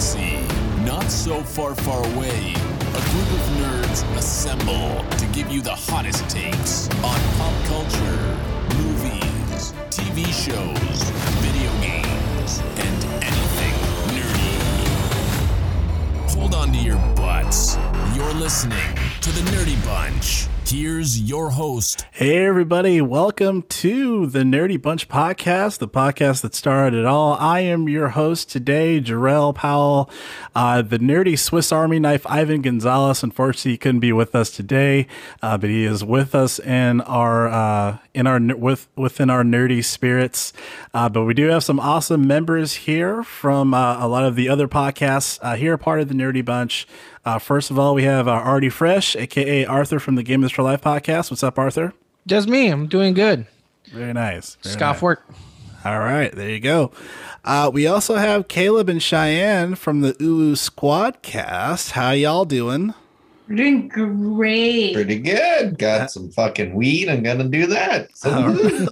not so far, far away, a group of nerds assemble to give you the hottest takes on pop culture, movies, TV shows, video games, and anything nerdy. Hold on to your butts. You're listening to the Nerdy Bunch. Here's your host, Hey, everybody, welcome to the Nerdy Bunch podcast, the podcast that started it all. I am your host today, Jerrell Powell. Uh, the nerdy Swiss Army knife, Ivan Gonzalez. Unfortunately, he couldn't be with us today, uh, but he is with us in our uh, in our with within our nerdy spirits. Uh, but we do have some awesome members here from uh, a lot of the other podcasts uh, here, part of the Nerdy Bunch. Uh, first of all, we have uh, Artie Fresh, aka Arthur from the Gamer's 4 Life podcast. What's up, Arthur? Just me. I'm doing good. Very nice. Very Scoff nice. work. All right, there you go. Uh, we also have Caleb and Cheyenne from the UU Squad cast. How y'all doing? We're doing great. Pretty good. Got some fucking weed. I'm gonna do that. So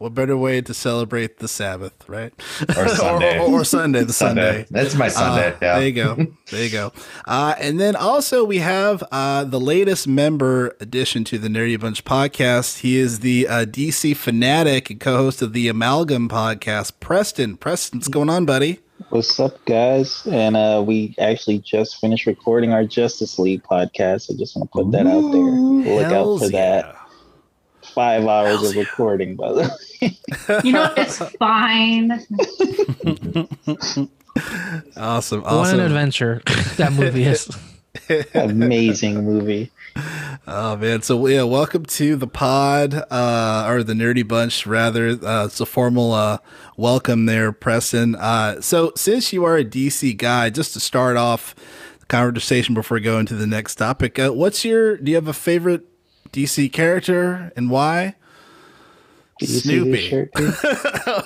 What better way to celebrate the Sabbath, right? Or Sunday. or, or Sunday, the Sunday. That's my Sunday. Uh, yeah. There you go. There you go. Uh, and then also we have uh, the latest member addition to the Nerdy Bunch podcast. He is the uh, DC fanatic and co-host of the Amalgam podcast, Preston. Preston, what's going on, buddy? What's up, guys? And uh, we actually just finished recording our Justice League podcast. I just want to put that out there. Look out Hells for that. Five hours Hells of yeah. recording, by the way. You know, it's fine. Awesome, What awesome. an adventure that movie is. Amazing movie. Oh man, so yeah, welcome to the pod, uh, or the Nerdy Bunch, rather. Uh, it's a formal uh, welcome there, Preston. Uh, so since you are a DC guy, just to start off the conversation before going to the next topic, uh, what's your? Do you have a favorite DC character and why? Snoopy. this shirt? too?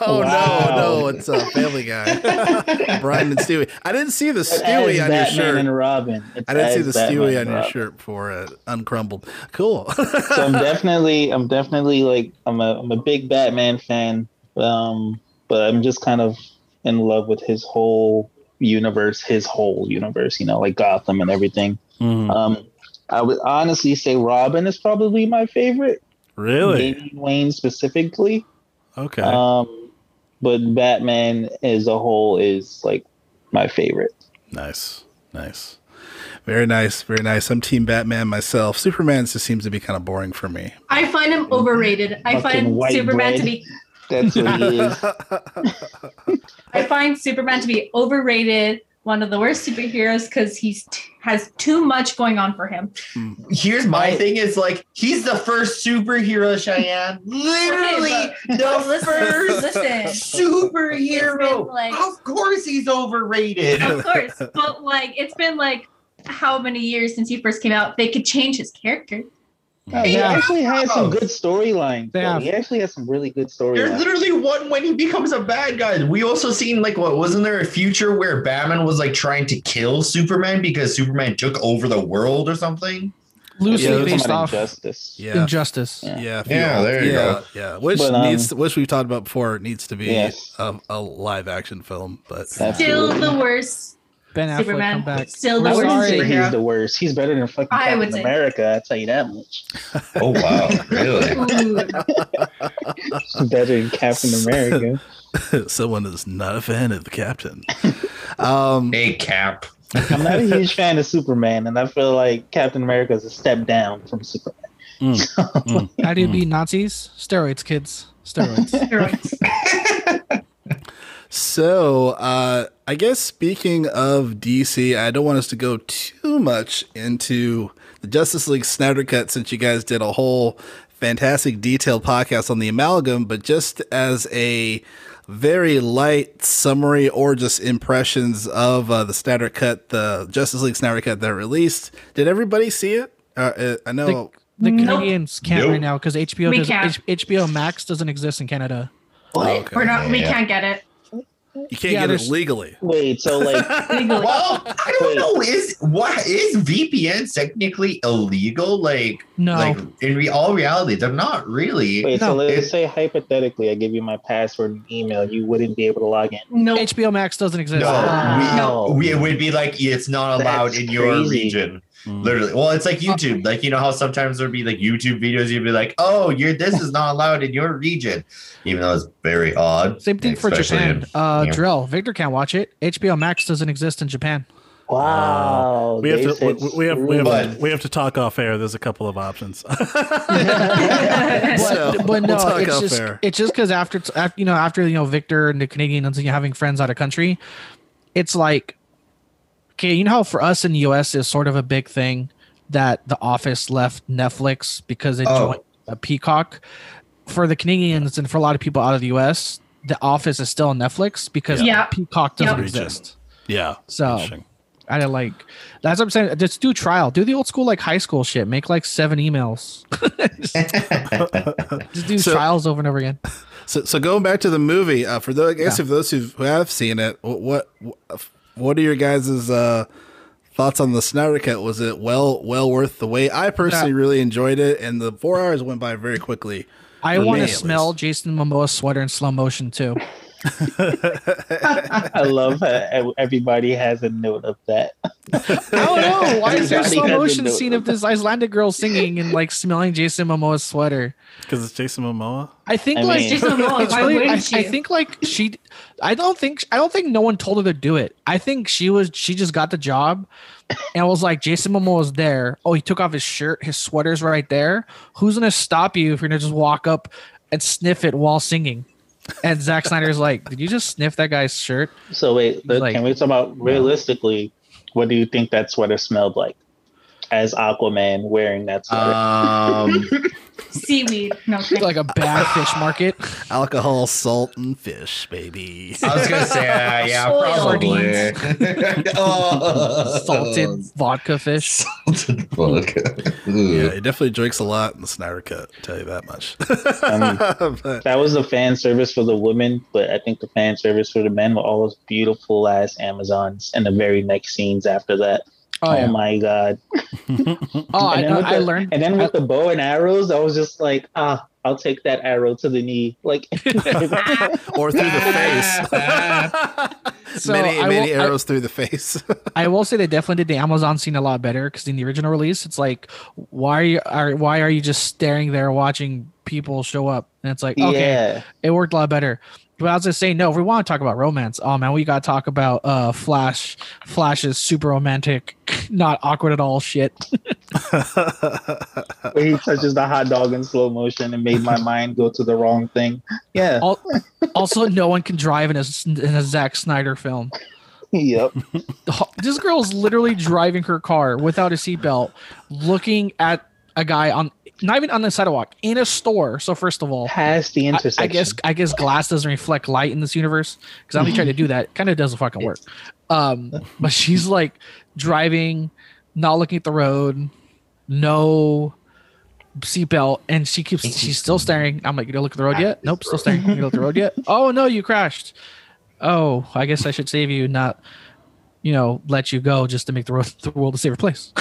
Oh Wow. no, no, it's a Family Guy. Brian and Stewie. I didn't see the Stewie on your Batman shirt. and Robin. It's I didn't see the Batman Stewie on your Robin. shirt before it uncrumbled. Cool. So I'm definitely, I'm definitely like, I'm a, I'm a big Batman fan. Um, but I'm just kind of in love with his whole universe, his whole universe. You know, like Gotham and everything. Mhm. Um, I would honestly say Robin is probably my favorite. Really? Damian Wayne specifically. Okay. Um, but Batman as a whole is like my favorite. Nice, nice, very nice, very nice. I'm Team Batman myself. Superman just seems to be kind of boring for me. I find him overrated. I Fucking find Superman bread. to be That's what he is. I find Superman to be overrated, one of the worst superheroes because he's t- has too much going on for him. Hmm. Here's my thing: is like he's the first superhero, Cheyenne. Literally Okay, the but listen, first listen. Superhero. like- of course, he's overrated. Of course, but like it's been like how many years since he first came out? They could change his character. No, he Yeah. actually has some good storylines. They though. have. He actually has some really good storylines. There's literally one when he becomes a bad guy. We also seen like what wasn't there a future where Batman was like trying to kill Superman because Superman took over the world or something? Loosely Yeah, Talking based off Injustice. Yeah, Injustice. Yeah. yeah, Yeah, there you yeah, go. Yeah, which But, um, needs, which we've talked about before, needs to be Yes. a, a live action film. But That's- Still Absolutely. the worst. Ben Affleck Superman, come back. still the I We're worst sorry. he's the worst. He's better than fucking I Captain. America. I'll tell you that much. Oh wow, really? Better than Captain America. someone is not a fan of the captain. Um, hey, Cap. I'm not a huge fan of Superman, and I feel like Captain America is a step down from Superman. mm, How do you beat Nazis? Steroids, kids. Steroids. Steroids. So, uh, I guess speaking of DC, I don't want us to go too much into the Justice League Snyder Cut since you guys did a whole fantastic detailed podcast on the amalgam, but just as a very light summary or just impressions of uh, the Snyder Cut, the Justice League Snyder Cut that released. Did everybody see it? Uh, uh, I know. The Nope. Canadians can't Nope. right now because HBO does can't. H- HBO Max doesn't exist in Canada. Okay. We're not. We Yeah. can't get it. You can't Yeah, get it legally. Wait, so like, Legally. Well, I don't Wait. know. Is what is VPN technically illegal? Like, No. like in re- all reality, they're not really. wait, so let's say hypothetically, I give you my password and email, you wouldn't be able to log in. no. HBO Max doesn't exist. No, Wow. we, we, it would be like it's not allowed That's in your crazy. region. Mm. Literally, well, it's like YouTube. Like you know how sometimes there'd be like YouTube videos. You'd be like, "Oh, you're this is not allowed in your region," even though it's very odd. Same thing for Japan. in- uh, yeah. Drell, Victor can't watch it. HBO Max doesn't exist in Japan. Wow. We have to we, we have we have, But- we have to talk off air. There's a couple of options. But, So, but we'll no, it's just it's just because after, after you know after you know Victor and the Canadians and you having friends out of country, it's like okay, you know how for us in the U.S. is sort of a big thing that The Office left Netflix because it Oh. joined a Peacock. For the Canadians and for a lot of people out of the U.S., The Office is still on Netflix because Yeah. Peacock doesn't Yep. exist. yeah. So I didn't like that's what I'm saying. Just do trial. Do the old school like high school shit. Make like seven emails. just, just do So- trials over and over again. So, so going back to the movie, uh, for those, I guess Yeah. if those who've, who have seen it, what what what are your guys' uh, thoughts on the Snyder Cut? Was it well well worth the wait? I personally Yeah. really enjoyed it, and the four hours went by very quickly. I want to smell least. Jason Momoa's sweater in slow motion too. I love how everybody has a note of that. I don't know. Why is there a slow motion scene of of this Icelandic girl singing and like smelling Jason Momoa's sweater? Because it's Jason Momoa. I think I like mean- Jason Momoa, why really, I, wouldn't I think like she I don't think I don't think no one told her to do it. I think she was she just got the job and was like Jason Momoa was there. Oh, he took off his shirt, his sweater's right there. Who's gonna stop you if you're gonna just walk up and sniff it while singing? And Zack Snyder's like, Did you just sniff that guy's shirt? So wait, Like- can we talk about realistically? What do you think that sweater smelled like? As Aquaman wearing that sweater. Um, Seaweed. No, Like a bad fish market. Alcohol, salt, and fish, baby. I was gonna say, uh, yeah, probably. oh. Salted vodka fish. Salted vodka. Yeah, he definitely drinks a lot in the Snyder Cut. I'll tell you that much. Um, But- that was the fan service for the women, but I think the fan service for the men were all those beautiful ass Amazons and the very next scenes after that. Oh, Oh, yeah. my god! Oh, I, and then with I the, learned. and then with the bow and arrows, I was just like, ah, I'll take that arrow to the knee. Like, or through the face. So many I many will- I- arrows through the face. I will say they definitely did the Amazon scene a lot better because in the original release, it's like, why are you are why are you just staring there watching people show up? And it's like, okay, yeah, it worked a lot better. But I was just saying, no, if we want to talk about romance, oh man, we got to talk about uh Flash. Flash's super romantic, not awkward at all shit. where he touches the hot dog in slow motion and made my mind go to the wrong thing. Yeah, also, no one can drive in a in a Zack Snyder film. yep. This girl is literally driving her car without a seatbelt, looking at a guy on not even on the sidewalk in a store. So first of all, Past the I, intersection. I guess I guess glass doesn't reflect light in this universe because I'm trying to do that. Kind of doesn't fucking work. Um, but she's like driving, not looking at the road, no seatbelt, and she keeps she's still staring. I'm like, you don't look at the road yet? Nope, still staring. You don't look at the road yet? Oh no, you crashed. Oh, I guess I should save you, not you know let you go just to make the world the world a safer place.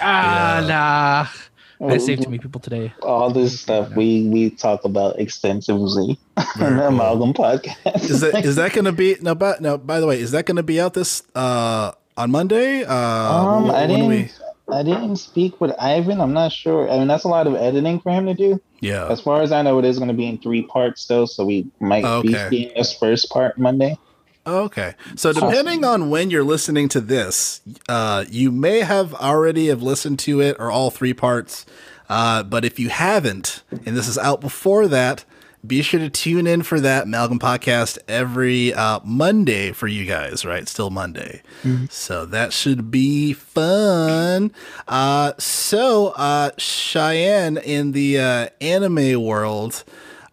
ah, nah. I saved too many people today. all this stuff we we talk about extensively on Very the cool. Amalgam podcast. is that is that going to be no? But no. By the way, is that going to be out this uh on Monday? Uh, Um, wh- I didn't. we- I didn't speak with Ivan. I'm not sure. I mean, that's a lot of editing for him to do. Yeah. As far as I know, it is going to be in three parts though, so we might be Okay. seeing this first part Monday. Okay. So depending on when you're listening to this, uh, you may have already have listened to it or all three parts. Uh, but if you haven't, and this is out before that, be sure to tune in for that Amalgam podcast every uh, Monday for you guys, right? Still Monday. So that should be fun. Uh, so, uh, Cheyenne in the uh, anime world,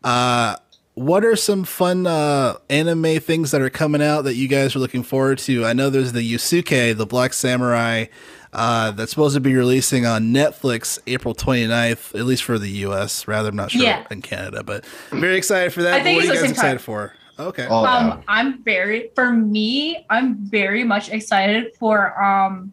uh, what are some fun uh, anime things that are coming out that you guys are looking forward to? I know there's the Yasuke, the Black Samurai, uh, that's supposed to be releasing on Netflix April 29th, at least for the US. Rather, I'm not sure Yeah. in Canada, but I'm very excited for that. I think what are you guys same time. excited for? Okay. Oh, yeah. um i'm very for me i'm very much excited for um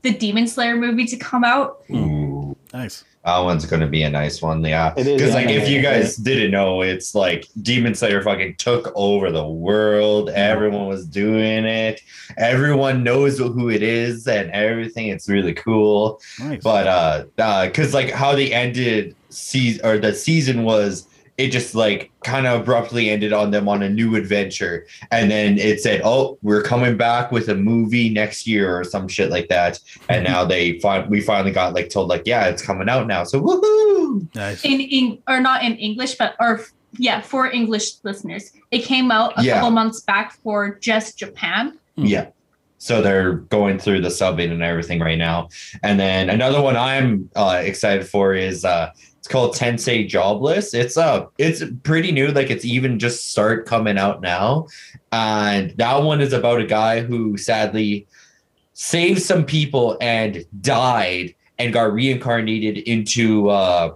the demon slayer movie to come out Ooh, Nice. That one's gonna be a nice one. Yeah, because like if you guys didn't know, it's like Demon Slayer fucking took over the world. Everyone was doing it. Everyone knows who it is and everything. It's really cool. Nice. But uh, uh, because like how they ended season or the season was. It just like kind of abruptly ended on them on a new adventure, and then it said, "Oh, we're coming back with a movie next year or some shit like that." And now they find we finally got like told like, "Yeah, it's coming out now." So woohoo! nice. in, in or not in english but or yeah for english listeners it came out a Yeah. couple months back for just japan Hmm. Yeah. So they're going through the subbing and everything right now. And then another one I'm uh, excited for is uh, it's called Tensei Jobless. It's uh it's pretty new, like it's even just start coming out now. And that one is about a guy who sadly saved some people and died and got reincarnated into uh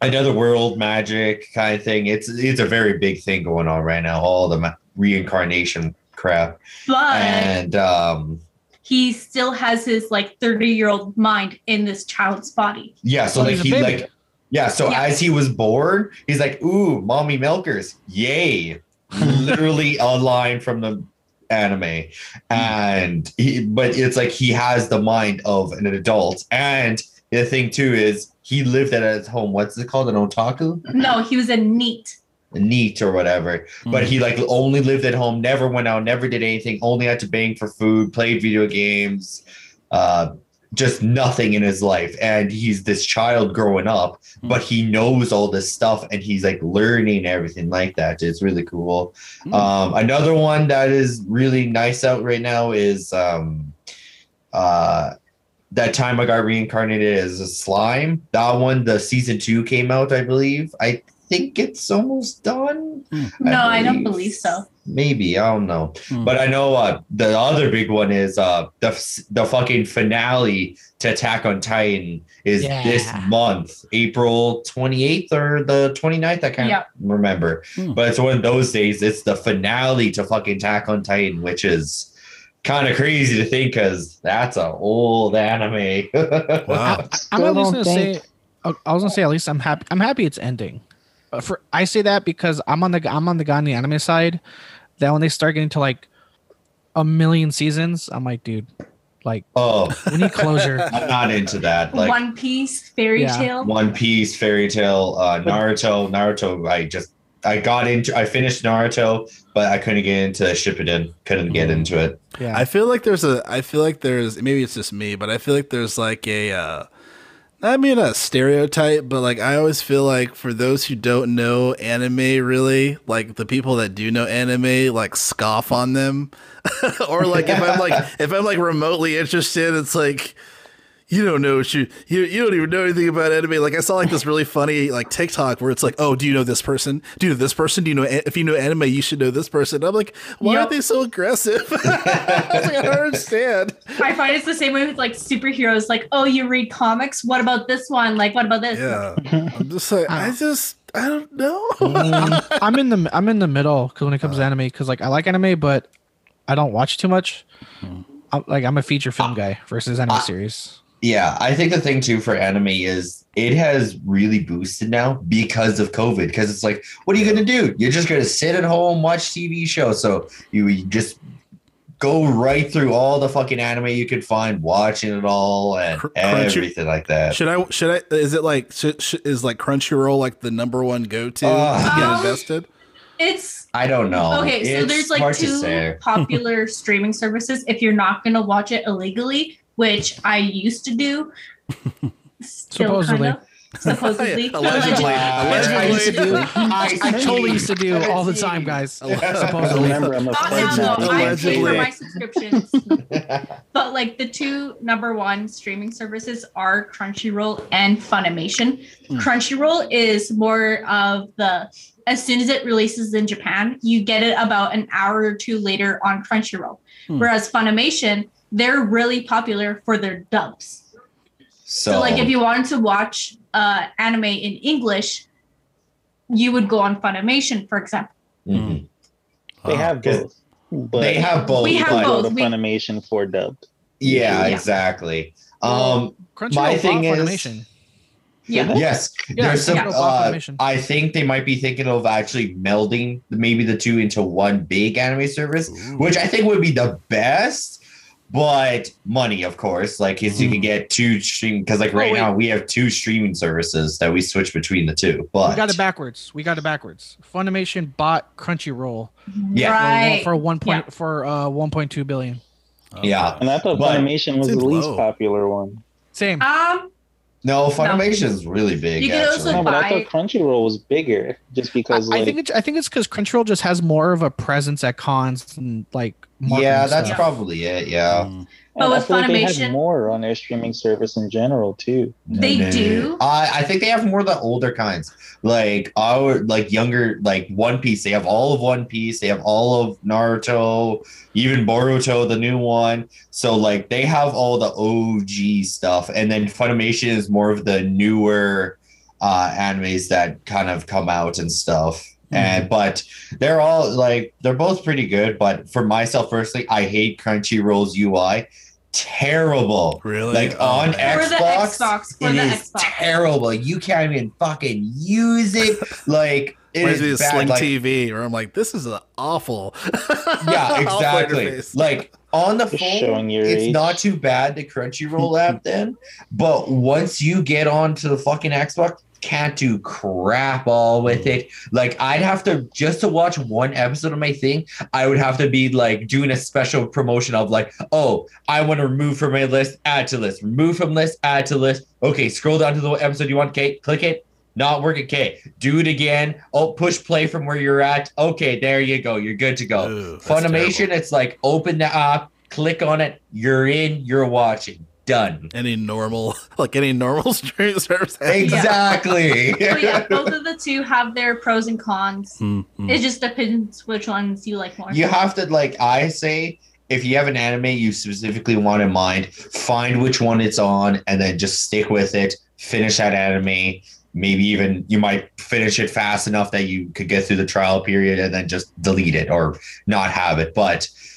another world magic kind of thing. It's it's a very big thing going on right now, all the ma- reincarnation crap but and um he still has his like 30 year old mind in this child's body yeah so Oh, like he's he baby. like yeah so Yeah. as he was born he's like ooh mommy milkers yay. Literally a line from the anime. And he but it's like he has the mind of an adult. And the thing too is he lived at his home. What's it called? An otaku? No he was a NEET. NEET or whatever. But he like only lived at home never went out never did anything only had to bang for food played video games uh just nothing in his life and he's this child growing up Hmm. but he knows all this stuff and he's like learning everything like that it's really cool Hmm. um another one that is really nice out right now is um uh that time I got reincarnated as a slime. That one, the season two came out, I believe. I think it's almost done. no i don't believe so Maybe I don't know, Hmm. but I know uh, the other big one is uh, the the fucking finale to Attack on Titan is Yeah. this month, April twenty eighth or the 29th. I can't Yeah. remember, Hmm. but it's one of those days. It's the finale to fucking Attack on Titan, which is kind of crazy to think because that's an old anime. Wow. I'm at least don't gonna think- say. I I was gonna say at least I'm happy. I'm happy it's ending. Uh, for I say that because I'm on the I'm on the guy on the anime side. That when they start getting to like a million seasons, I'm like, dude, like oh, we need closure. I'm not into that. Like one piece fairy Yeah. tale One Piece, Fairy Tale, uh, Naruto. Naruto, I just I got into I finished Naruto, but I couldn't get into Shippuden. Couldn't get into it. yeah, I feel like there's a. I feel like there's maybe it's just me, but I feel like there's like a. Uh, I mean a stereotype, but like I always feel like for those who don't know anime, really like the people that do know anime, like scoff on them, or like if I'm like if I'm like remotely interested, it's like. You don't know what you, you you don't even know anything about anime. Like I saw like this really funny like TikTok where it's like, oh, do you know this person? Do you know this person? Do you know if you know anime, you should know this person. I'm like, why Yep. are they so aggressive? I, was like, I don't understand. i find it's the same way with like superheroes like oh you read comics what about this one like what about this Yeah, I'm just like, I just, I don't know. I'm, mm, I'm in the I'm in the middle because when it comes to uh. anime, because like I like anime, but I don't watch too much. Hmm. I'm, like I'm a feature film ah. guy versus anime ah. series. Yeah, I think the thing too for anime is it has really boosted now because of COVID. Because it's like, what are you gonna do? You're just gonna sit at home watch TV shows. So you, you just go right through all the fucking anime you could find, watching it all and Crunchy- everything like that. should I? Should I? Is it like? Should, should, is like Crunchyroll like the number one go to Uh, to get Um, invested? it's I don't know. okay so It's there's like two popular streaming services if you're not going to watch it illegally which i used to do still Supposedly. kind of supposedly Allegedly. I used to do. I, I totally used to do all the time, guys. Supposedly. Remember, I'm Not now, now. though. I pay for my subscriptions. but like the two number one streaming services are Crunchyroll and Funimation. Hmm. Crunchyroll is more of the as soon as it releases in Japan, you get it about an hour or two later on Crunchyroll. Hmm. Whereas Funimation, they're really popular for their dubs. So, So, like if you wanted to watch uh, anime in English, you would go on Funimation, for example. Mhm. They Uh, have both. But they have both. We have but- both. The We- Funimation for dubbed. Yeah, Yeah. exactly. Um, Crunchyroll my thing is- Funimation. Yeah. yes, Yeah, there's some. Crunchyroll bought Uh, I think they might be thinking of actually melding maybe the two into one big anime service, Ooh. which I think would be the best. But money, of course, like if you can get two stream because like Oh, right wait. now we have two streaming services that we switch between the two. But we got it backwards. We got it backwards. Funimation bought Crunchyroll Yeah. for- Right. for one point for uh 1.2 billion. Yeah. And I thought But- Funimation was the least low. popular one. Same. Um, no, Funimation is really big. You could actually. also No, but I buy- thought Crunchyroll was bigger just because I, I think it's, I think it's because Crunchyroll just has more of a presence at cons and like yeah, that's stuff. probably it. Yeah. Mm. And But I with feel like they Funimation- have more on their streaming service in general too. They No. do? I I think they have more of the older kinds, like our like younger, like One Piece. They have all of One Piece. They have all of Naruto, even Boruto, the new one. So like they have all the OG stuff, and then Funimation is more of the newer uh animes that kind of come out and stuff. And but they're all like they're both pretty good. But for myself personally, I hate Crunchyroll's UI. Terrible. Really? Like Oh, on man. For the Xbox, Xbox, for it the is Xbox. terrible. You can't even fucking use it. Like it Reminds me is of bad. Sling Like, TV, where I'm like, this is an awful. yeah, exactly. interface. Like on the phone, it's age. not too bad the Crunchyroll app then, but once you get onto the fucking Xbox, can't do crap all with mm. it. Like I'd have to just to watch one episode of my thing, I would have to be like doing a special promotion of like, oh, I want to remove from my list, add to list, remove from list, add to list. Okay, scroll down to the episode you want. Okay, click it. Not working. Okay, do it again. Oh, push play from where you're at. Okay, there you go. You're good to go. Ooh, Funimation, terrible. it's like open the app, click on it, you're in, you're watching. Done. Any normal, like any normal streaming service. Exactly. so yeah, both of the two have their pros and cons. Mm, mm. It just depends which ones you like more. you have to like I say, if you have an anime you specifically want in mind, find which one it's on and then just stick with it, finish that anime. Maybe even you might finish it fast enough that you could get through the trial period and then just delete it or not have it. But per-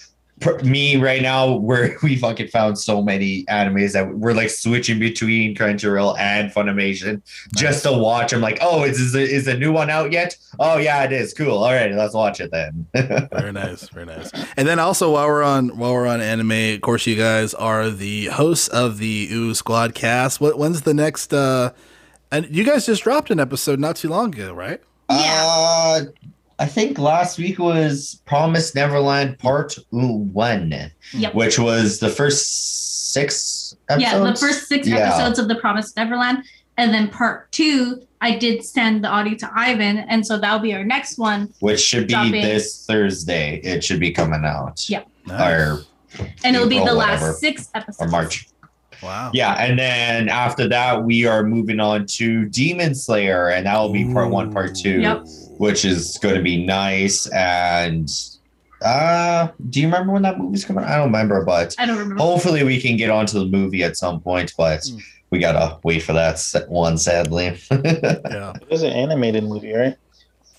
me right now, where we fucking found so many animes that we're like switching between Crunchyroll and Funimation just to watch. I'm like, oh, is is a, is a new one out yet? Oh yeah, it is. Cool. All right, let's watch it then. very nice, very nice. And then also while we're on while we're on anime, of course, you guys are the hosts of the Ooh Squad cast. What when's the next? uh And you guys just dropped an episode not too long ago, right? Yeah. Uh, I think last week was Promise Neverland Part One, Yep. which was the first six episodes. Yeah, the first six Yeah. episodes of The Promise Neverland. And then part two, I did send the audio to Ivan. And so that'll be our next one. which should be Dropping. this Thursday. It should be coming out. Yeah. Or And it'll be April, the whatever. last six episodes. or March. Wow. Yeah, and then after that, we are moving on to Demon Slayer, and that will be part one, part two, Yep. Which is going to be nice. And uh, do you remember when that movie's coming? I don't remember, but I don't remember. hopefully we can get onto the movie at some point. But Mm. we gotta wait for that se- one, sadly. Yeah. It was an animated movie, right?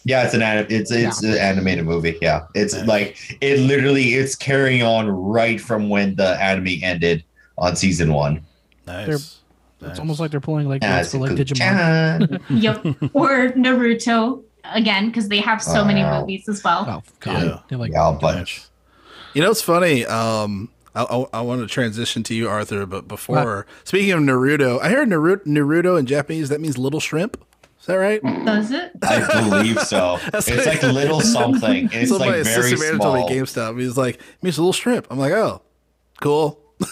yeah, it's an anim- it's it's an animated movie. Yeah, it's Nice. like it literally it's carrying on right from when the anime ended on season one. Nice. It's Nice. almost like they're pulling like Yeah, for like good Digimon. chan. Yep. or Naruto again, because they have so many Wow. movies as well. Oh god, Yeah. they're like Yeah, but You know, it's funny. Um, I, I, I want to transition to you, Arthur, but before speaking of Naruto, I heard Naruto, Naruto in Japanese that means little shrimp. Is that right? Does it? I believe so. That's it's what- like little something. It's Somebody, like very sister man told me at GameStop. He's like, it means a little shrimp. I'm like, oh, cool.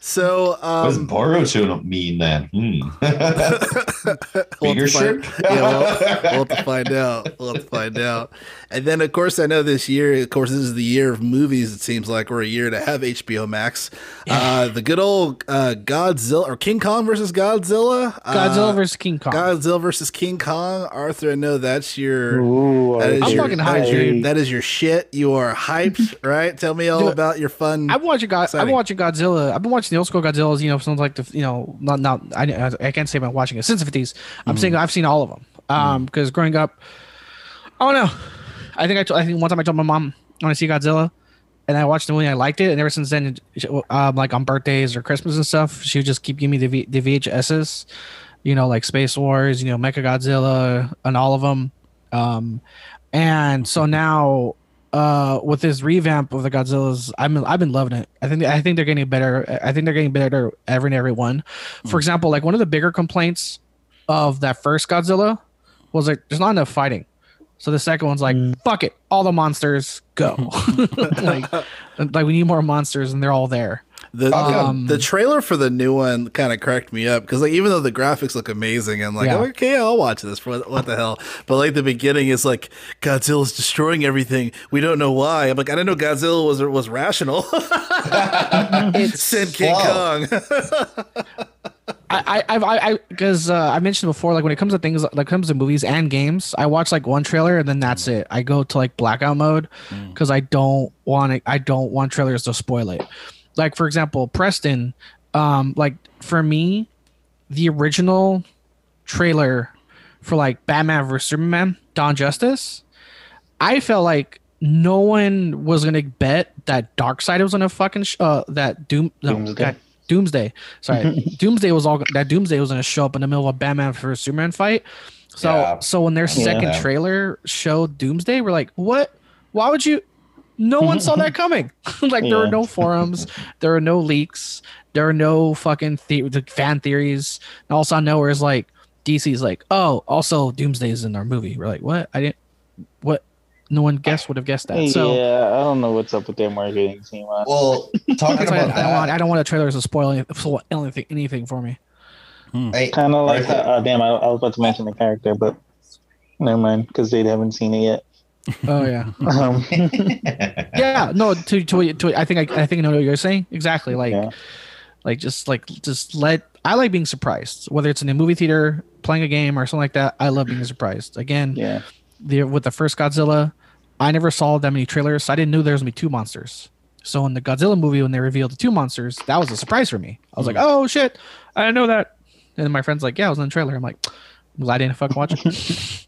So, what does um, Boruto mean then? Hmm. we'll Bigger have to find- yeah, we'll, we'll have to find out. We'll have to find out. And then, of course, I know this year, of course, this is the year of movies. It seems like we're a year to have HBO Max. Uh, the good old uh, Godzilla or King Kong versus Godzilla. Godzilla Uh, versus King Kong. Godzilla versus King Kong. Arthur, I know that's your. Ooh, That is I'm your, fucking hyped, is your- that is your shit. You are hyped, right? Tell me all Dude, about your fun. I've been watching God. I've been watching Godzilla. I've been watching the old school Godzillas. You know, sounds like the you know not not I, I can't say I've watching it since the fifties. I'm saying I've seen all of them. Um, because growing up, Oh no, I think I told, I think one time I told my mom when I want to see Godzilla, and I watched the movie. I liked it, and ever since then, um, like on birthdays or Christmas and stuff, she would just keep giving me the v, the VHSs, you know, like Space Wars, you know, Mecha Godzilla, and all of them. Um, and so now, uh, with this revamp of the Godzillas, I'm I've been loving it. I think I think they're getting better. I think they're getting better every and every one. For example, like one of the bigger complaints of that first Godzilla was like there's not enough fighting. So the second one's like, fuck it, all the monsters go. like, like we need more monsters, and they're all there. The Um, the trailer for the new one kind of cracked me up because like even though the graphics look amazing, I'm like, Yeah. okay, I'll watch this. What, what the hell? But like the beginning is like Godzilla's destroying everything. We don't know why. I'm like, I didn't know Godzilla was was rational. It's Send King Wow. Kong. I I I because uh, I mentioned before, like when it comes to things like comes to movies and games, I watch like one trailer and then that's it. I go to like blackout mode because I don't want it. I don't want trailers to spoil it. Like for example, Preston, um, like for me, the original trailer for like Batman vs Superman, Dawn Justice, I felt like no one was gonna bet that Darkseid was gonna fucking sh- uh that Doom no Doomsday. God, Doomsday. Sorry, Doomsday was all that Doomsday was gonna show up in the middle of a Batman vs Superman fight. So Yeah. so when their second Yeah. trailer showed Doomsday, we're like, what? Why would you? No one saw that coming. like there were Yeah. no forums, there are no leaks, there are no fucking the- the fan theories. And also out of nowhere is like DC's like, oh, also Doomsday is in our movie. We're like, what? I didn't. What? No one guessed would have guessed that. So yeah, I don't know what's up with their marketing team. honestly. Well, talking that's why I, about I don't want. that, I don't want the trailers to spoil any- spoil anything, anything for me. I, kind of like, Arthur- uh, damn, I, I was about to mention the character, but never mind because they haven't seen it yet. Oh yeah. Um, yeah no to to, to i think I, I think i know what you're saying. Exactly like Yeah. like just like just let i like being surprised. Whether it's in a movie theater playing a game or something like that i love being surprised. Again yeah, the with the first godzilla i never saw that many trailers. So i didn't know there was gonna be two monsters. So in the godzilla movie when they revealed the two monsters that was a surprise for me. I was like oh shit i didn't know that. And my friend's like yeah it was in the trailer. I'm like I'm glad i didn't fucking watch it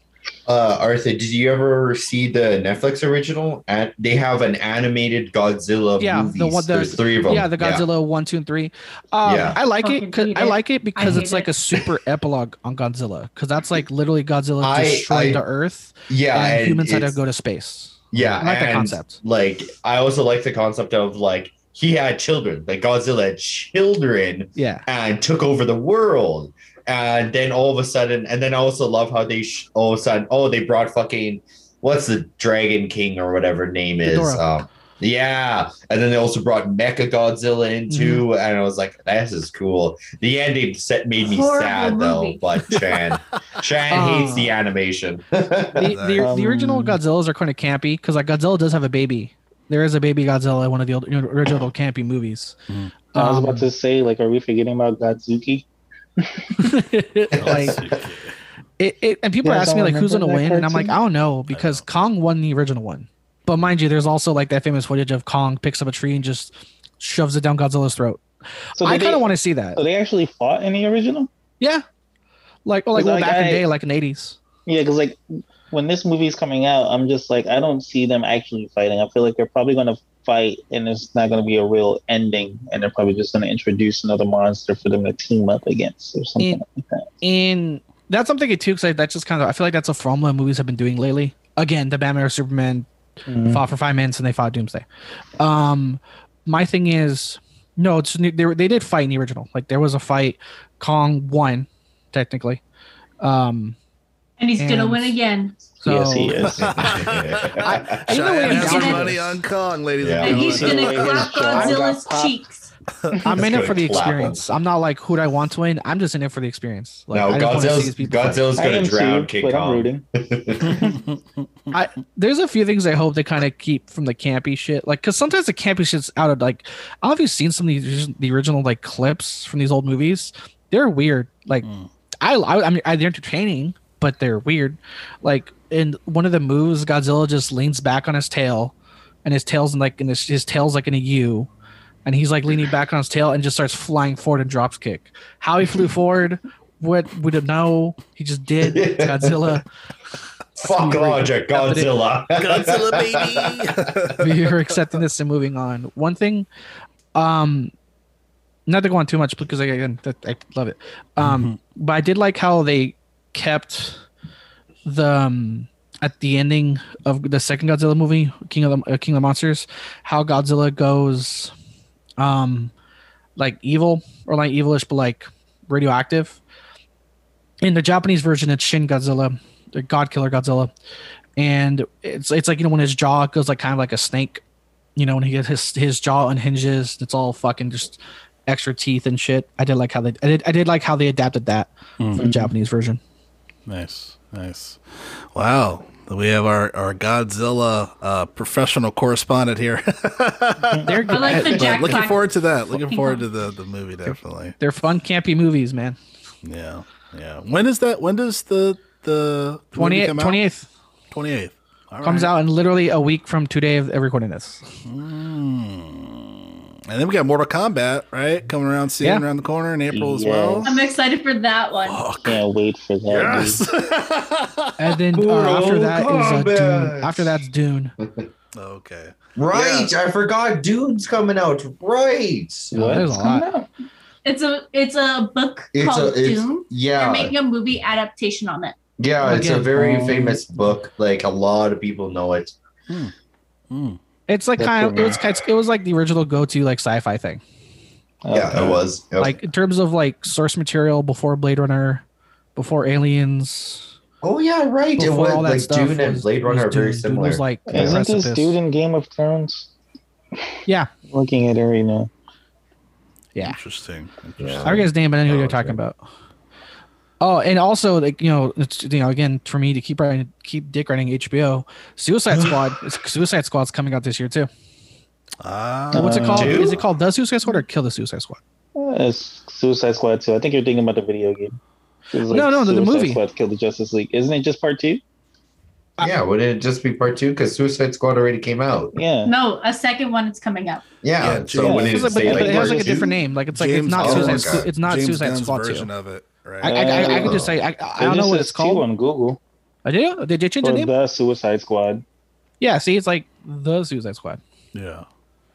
uh, Arthur, did you ever see the Netflix original? And they have an animated Godzilla yeah movies. the one the, There's three of them. yeah the godzilla one two and three um, Yeah. i like it Fucking 'cause- i like it because hate it's like it. a super epilogue on godzilla because that's like literally godzilla I- destroyed I- the earth Yeah, and, and humans had to go to space Yeah, I like that and, concept. Like, I also like the concept of like he had children. Like Godzilla had children yeah and took over the world. And then all of a sudden, and then I also love how they sh- all of a sudden, oh, they brought fucking what's the Dragon King or whatever name is. Um, yeah, and then they also brought Mecha Godzilla in too, Mm-hmm. and I was like, "This is cool." The ending set made me Horrible sad though, but Chan, Chan hates Oh. the animation. the, the, the original Um, godzillas are kind of campy because like godzilla does have a baby there is a baby godzilla in one of the old, original campy movies I was Um, about to say, like, are we forgetting about Godzooky? like it, it and people Yeah, ask me like who's gonna remember that win? And i'm like i don't know because kong won the original one. But mind you there's also like that famous footage of kong picks up a tree and just shoves it down godzilla's throat. So i kind of want to see that. So they actually fought in the original? yeah. Like or like, well, like, back in the day like in the 80s Yeah, because like when this movie's coming out, I'm just like I don't see them actually fighting. I feel like they're probably gonna fight, and it's not gonna be a real ending, and they're probably just gonna introduce another monster for them to team up against or something And- like that. and that's something too because that's just kind of i feel like that's a formula movies have been doing lately again the batman or superman Mhm. fought for five minutes and they fought Doomsday. Um, my thing is, no, it's they, they did fight in the original. Like there was a fight. Kong won, technically. Um, and he's gonna win again. so yes, he is. I- you know I'm has gonna- some money on Kong, ladies Yeah. And and he's gonna clap Sean Godzilla's got popped. cheeks. I'm in it for the gonna him. experience. I'm not like who do I want to win. I'm just in it for the experience. Like, no, I just wanna see Godzilla's, these people fight. Godzilla's I gonna drown too, King but I'm rooting. I there's a few things I hope they kind of keep from the campy shit, like because sometimes the campy shit's out of like I don't know if you've seen some of these the original like clips from these old movies. They're weird. Like mm. I, I I mean I, they're entertaining, but they're weird. Like in one of the moves, Godzilla just leans back on his tail, and his tail's in like in his, his tail's like in a U, and he's like leaning back on his tail and just starts flying forward and drops kick. How he flew forward, what we don't know. He just did. Godzilla. Fuck logic, Godzilla. Godzilla baby. we are accepting this and moving on. One thing, um, not to go on too much because again, that, I love it. Um, but I did like how they kept the um, at the ending of the second Godzilla movie, King of the uh, King of the Monsters, how Godzilla goes, um, like evil or like evilish, but like radioactive. In the Japanese version, it's Shin Godzilla, the God Killer Godzilla, and it's it's like you know when his jaw goes like kind of like a snake, you know when he gets his his jaw unhinges, it's all fucking just extra teeth and shit. I did like how they I did I did like how they adapted that for the Japanese version. Nice, nice. Wow. We have our, our Godzilla uh, professional correspondent here. They're I like the Jack looking Black forward to that. Looking forward to the, the movie, definitely. they're fun campy movies, man. Yeah, yeah. When is that? When does the the movie 28th, come out? 28th 28th. All comes right. out in literally a week from today of recording this. And then we got Mortal Kombat, right? Coming around soon, Yeah. around the corner in April as well. I'm excited for that one. Can't wait for that. Yes. And then uh, Mortal after that is uh, Dune. After that's Dune. okay. Right, I forgot Dune's coming out. Right. What? There's a lot. It's a it's a book It's called a it's, Doom. They're making a movie adaptation on it. yeah. It's a very um, famous book. Like a lot of people know it. Hmm. It's like That's kind of it was kind of, it was like the original go to like sci-fi thing. Yeah, Okay. it was. Yep. Like in terms of like source material before Blade Runner, before Aliens, oh yeah, right. It before was all that like stuff. Dune and Blade Runner are very Dune. Dune similar. was like the Isn't this precipice. dude in Game of Thrones? Yeah, Looking at it right now. yeah. Interesting. Interesting. Yeah. I forget his name, but I know who Oh, you're okay. talking about. Oh, and also like you know, it's you know again for me to keep writing, keep dick writing HBO. Suicide Squad, Suicide Squad's coming out this year too. Ah, What's it Uh, called? Two? Is it called The Suicide Squad or Kill the Suicide Squad? Uh, It's Suicide Squad 2. I think you're thinking about the video game. It was No, no, the- the Suicide movie. Squad Kill the Justice League. Isn't it just part two? yeah, wouldn't it just be part two? Because Suicide Squad already came out. Yeah. No, a second one is coming out. Yeah. Yeah, so James- when It it, like- but, say, but like, it has like a different name. Like it's like James it's not Gunn. Suicide. Squad. okay. It's not James Suicide Gunn's Squad version two. of it, right? I, I, I, I could just say I, I don't It know what it's called. on Google. I did. Did they change the name? the Suicide Squad. Yeah. See, it's like the Suicide Squad. yeah,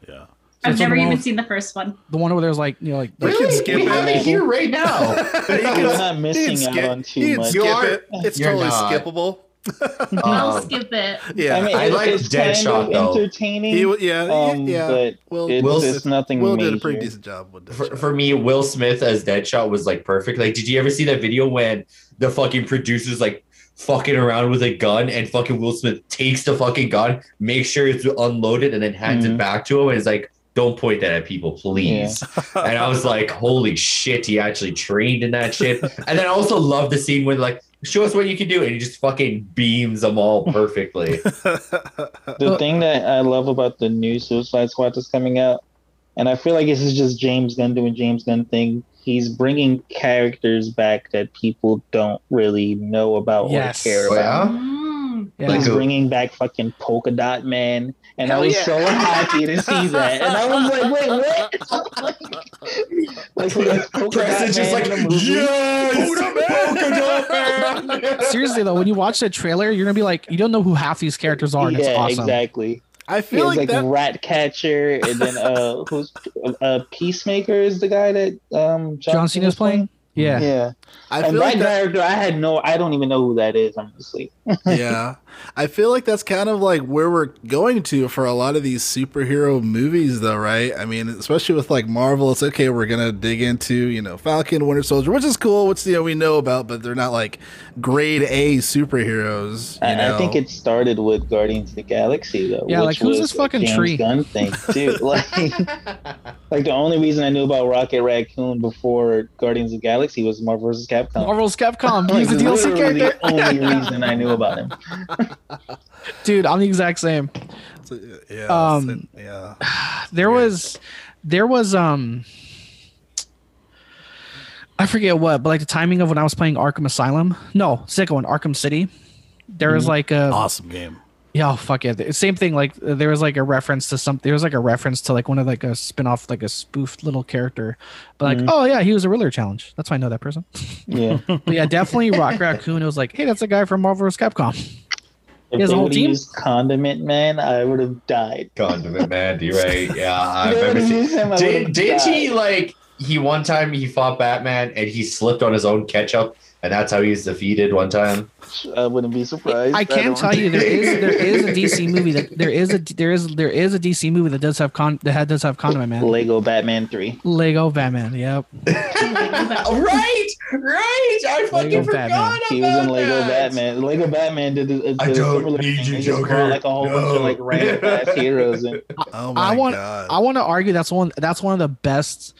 yeah. I've never even with- seen the first one. The one where there's like you know like We can Really? skip we it. have it here right now. You're not You missing can out skip, on too you can much. skip You are- it. It's you're totally not. skippable. I'll Um, skip it. Yeah, I mean, I like it's Deadshot, kind though. entertaining. he, yeah, um, yeah. but Will, it's, Will it's nothing Will major. did a pretty decent job with for, for me, Will Smith as Deadshot was like perfect. Like, did you ever see that video when the fucking producers like fucking around with a gun and fucking Will Smith takes the fucking gun, makes sure it's unloaded, and then hands it Mhm. back to him and is like, "Don't point that at people, please." and I was like, "Holy shit!" He actually trained in that shit. And then I also love the scene where like, "Show us what you can do," and he just fucking beams them all perfectly. The thing that I love about the new Suicide Squad that's coming out, and I feel like this is just James Gunn doing James Gunn thing. He's bringing characters back that people don't really know about Yes. or care Oh, about. yeah? Mm. yeah. He's who? bringing back fucking Polka Dot Man, and Hell I was yeah. so happy to see that. And I was like, wait, what? like, like Polka Dot Preston's just like, in the movie? yes, Polka Dot Man. Seriously though, when you watch the trailer, you're gonna be like, you don't know who half these characters are, and it's yeah, awesome. exactly. I feel like, like, that. Ratcatcher, and then uh, who's uh, Peacemaker is the guy that um John Cena's playing. Yeah. Yeah, I and feel that like that, character, I had no, I don't even know who that is. Honestly, yeah. I feel like that's kind of like where we're going to for a lot of these superhero movies, though, right? I mean, especially with like Marvel, it's okay. We're gonna dig into you know Falcon, Winter Soldier, which is cool, which you know we know about, but they're not like grade A superheroes. You I, know? I think it started with Guardians of the Galaxy, though. Yeah, which like, who's was this fucking James tree? Gunn thing too. like, like the only reason I knew about Rocket Raccoon before Guardians of the Galaxy was Marvel vs. Capcom. Marvel's Capcom. Like, He's a DLC character. the only reason I knew about him. Dude, I'm the exact same. So, yeah, Um, so- yeah. There was there was um I forget what, but like the timing of when I was playing Arkham Asylum. No, second one, Arkham City. There was like a Awesome game. Yeah, oh, fuck yeah. The Same thing. Like there was like a reference to some. There was like a reference to like one of like a spin off, like a spoofed little character. But like, mm-hmm. oh yeah, he was a Riddler challenge. That's why I know that person. Yeah, But yeah, definitely Rock Raccoon. It was like, hey, that's a guy from Marvel vs. Capcom. If He has they a whole would team? used Condiment Man, I would have died. Condiment Man, you're right. Yeah, I They remember would've seeing- used him, Did, did he like he one time he fought Batman and he slipped on his own ketchup and that's how he's defeated one time? I wouldn't be surprised. I can don't- tell you there is there is a DC movie that there is a there is there is a DC movie that does have con that had- does have Condiment Man. Lego Batman Three. Lego Batman. Yep. right, right. I fucking Lego forgot Batman. He was in Lego that. Batman. Lego Batman did, a- did I a don't need thing. you, They Joker. brought, like a whole bunch of like No. random ass heroes. And Oh my I want god. I want to argue that's one that's one of the best.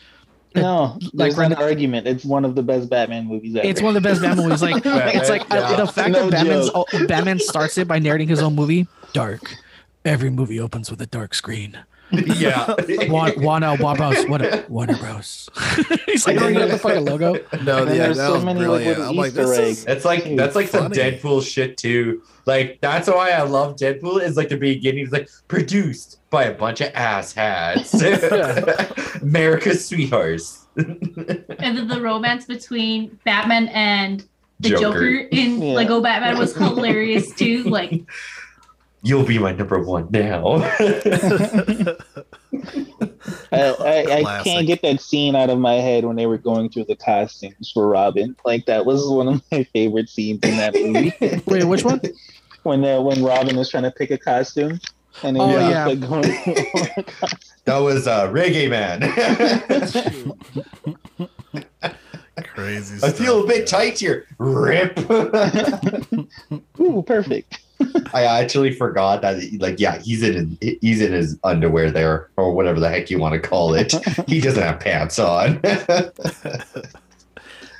No, Like, there's an argument. It's one of the best Batman movies ever. It's one of the best Batman movies. Like it's like Yeah. the fact No that Batman's, Batman starts it by narrating his own movie. Dark. Every movie opens with a dark screen. yeah. One, one, uh, Warner Bros. What, Warner Bros. He's like, oh, you got the fucking logo. no, And yeah, there's that so was many, like, brilliant. little I'm like, Easter this eggs. is That's like Dude, that's like some. Deadpool shit too. Like that's why I love Deadpool. Is like the beginning. It's like produced by a bunch of ass hats. America's sweethearts. and then the romance between Batman and the Joker. Joker, in Yeah. Lego Batman was hilarious too. Like You'll be my number one now. I, I, I can't get that scene out of my head when they were going through the costumes for Robin. Like that was one of my favorite scenes in that movie. Wait, which one? when uh, when Robin was trying to pick a costume. And Oh, was, yeah. like going through that was uh, Reggae Man. crazy. I feel a bit man. tight here. Rip. Ooh, perfect. I actually forgot that. Like, yeah, he's in his, he's in his underwear there, or whatever the heck you want to call it. he doesn't have pants on.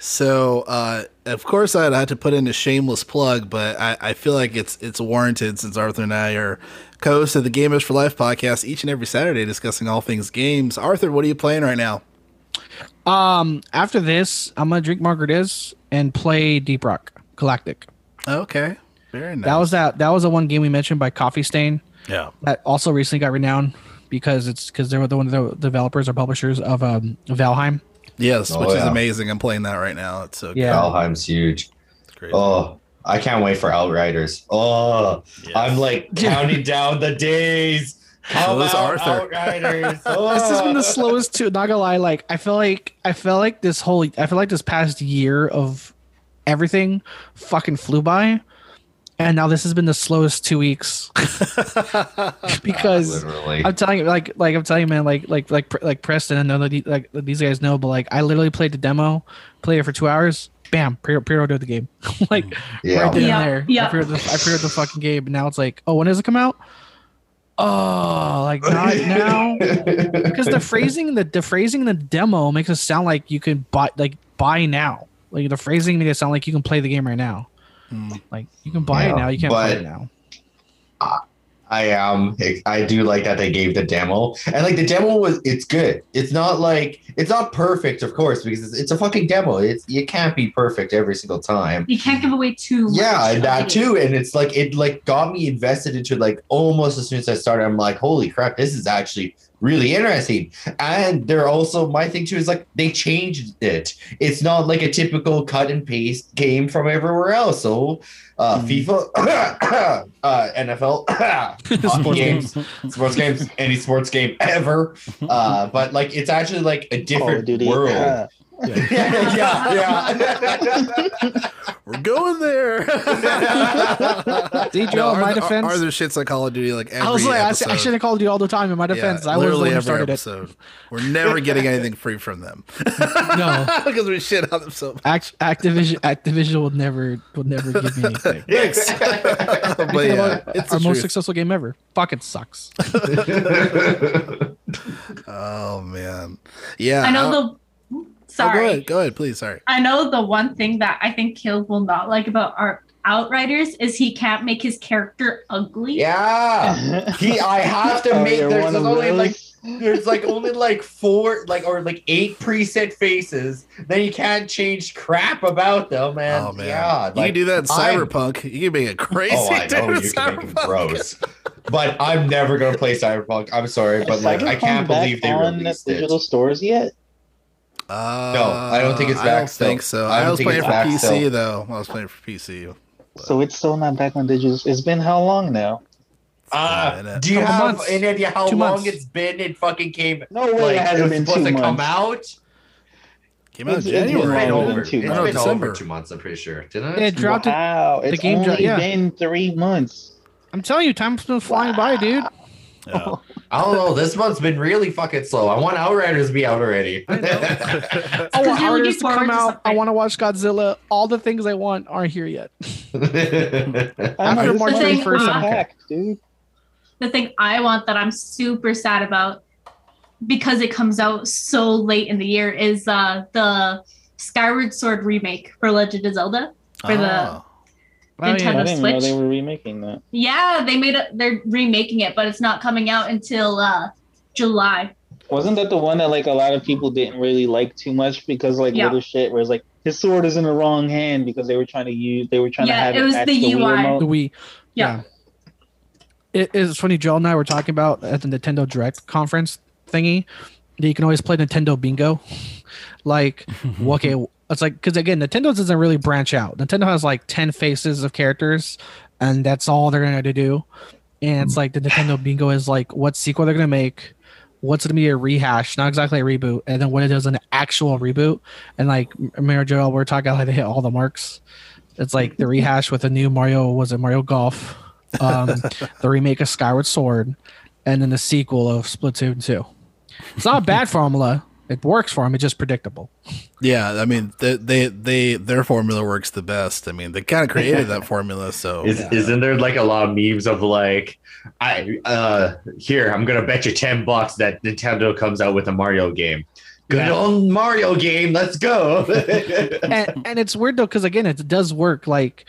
So, uh, of course, I'd had to put in a shameless plug, but I, I feel like it's it's warranted since Arthur and I are co-hosts of the Gamer's 4 Life podcast each and every Saturday discussing all things games. Arthur, what are you playing right now? Um, after this, I'm gonna drink margaritas and play Deep Rock Galactic. Okay, very nice. That was that. That was the one game we mentioned by Coffee Stain yeah. that also recently got renowned because it's because they were the one of the developers or publishers of um Valheim. Yes, Oh, which is amazing. I'm playing that right now. It's so Yeah. Valheim's huge. crazy. Oh, I can't wait for Outriders. Oh, Yes. I'm like counting down the days. How about Arthur. Outriders? This has been the Oh. slowest too. Not gonna lie, like I feel like I feel like this whole I feel like this past year of everything fucking flew by, and now this has been the slowest two weeks because Literally. I'm telling you, like, like I'm telling you, man, like, like, like, like Preston and none like these guys know, but like, I literally played the demo, played it for two hours, bam, pre pre-ordered the game, like Yeah. right then Yeah, and there. yeah. I pre-ordered, the, I pre-ordered the fucking game, and now it's like, oh, when does it come out? Oh, like not now, because the phrasing, the the phrasing in the demo makes it sound like you can buy, like, buy now. Like the phrasing makes it sound like you can play the game right now. Mm. Like you can buy Yeah, it now, you can't play but- it now. I am. I do like that they gave the demo, and like the demo was. It's good. It's not like it's not perfect, of course, because it's, it's a fucking demo. It's you can't be perfect every single time. you can't give away too much. Yeah, and that too. And it's like it like got me invested into like almost as soon as I started. I'm like, holy crap, this is actually really interesting. And they're also my thing too is like they changed it. It's not like a typical cut and paste game from everywhere else. So uh FIFA, uh NFL, Sports games, sports games, any sports game ever. Uh, but like it's actually like a different Duty. world. Ah. yeah, yeah, yeah. We're going there. See, Joe, in my Arthur- defense- Arthur shits on Call of Duty like every I was like, I, episode. I should have called you all the time. In my defense, Yeah, I was the one literally who every started it. episode. We're never getting anything free from them No, because we shit on them so much. Act, Activision, Activision would never, would never give me anything. Thanks. but yeah, it's Our most truth. successful game ever. Fucking sucks. Oh man, yeah. I know the. Oh, go Sorry, ahead. Go ahead, please. Sorry. I know the one thing that I think Caleb will not like about our Outriders is he can't make his character ugly. Yeah. He I have to Oh, make you're there's only those? like there's like only like four like or like eight preset faces. Then you can't change crap about them, and oh man, yeah, you like, can do that in I'm- Cyberpunk. You can make it crazy. Oh, I know you can make it gross. But I'm never gonna play Cyberpunk. I'm sorry, but like I can't believe they on released it. digital stores yet. Uh, No, I don't think it's I don't back still. think so. I I, was playing for back PC still. though. I was playing for PC. So it's still not back on digital. It's been how long now? Uh, do you Couple have months. any idea how Two long months. it's been? It fucking came. No way like it hasn't was been supposed two to come months. out. Came out in It's- it's It's January. been January. over. than two It's months. been December. over two months. I'm pretty sure. Didn't It it? dropped it. Wow, it's game only dro- yeah. been three months. I'm telling you, time's been flying by, dude. Yeah. I don't know. This month's been really fucking slow. I want Outriders to be out already. I want Because you're looking Outriders to forward come to out. I want to watch Godzilla. All the things I want aren't here yet. After March this 31st, I don't dude. the thing I want that I'm super sad about because it comes out so late in the year is uh the Skyward Sword remake for Legend of Zelda. For the- Oh. Oh, yeah. I Nintendo didn't know Switch. they were remaking that. Yeah, they made it. They're remaking it, but it's not coming out until uh July. Wasn't that the one that like a lot of people didn't really like too much because like Yeah. little shit where it's like his sword is in the wrong hand because they were trying to use they were trying Yeah, to have it was match the Wii UI. remote. The Wii. Yeah. It is funny. Joel and I were talking about at the Nintendo Direct conference thingy that you can always play Nintendo Bingo. like, okay, it's like because again, Nintendo doesn't really branch out. Nintendo has like ten faces of characters, and that's all they're gonna do. And it's like the Nintendo Bingo is like what sequel they're gonna make. What's gonna be a rehash, not exactly a reboot, and then when it is an actual reboot, and like Mario Joel, we're talking how they hit all the marks. It's like the rehash with a new Mario. Was it Mario Golf? Um, the remake of Skyward Sword, and then the sequel of Splatoon 2. It's not a bad formula. It works for them. It's just predictable. Yeah, I mean, they, they they their formula works the best. I mean, they kind of created that formula, so Is, Isn't there like a lot of memes of like, I uh here I'm gonna bet you ten bucks that Nintendo comes out with a Mario game. Good Yeah. old Mario game. Let's go. and, and it's weird though because again it does work like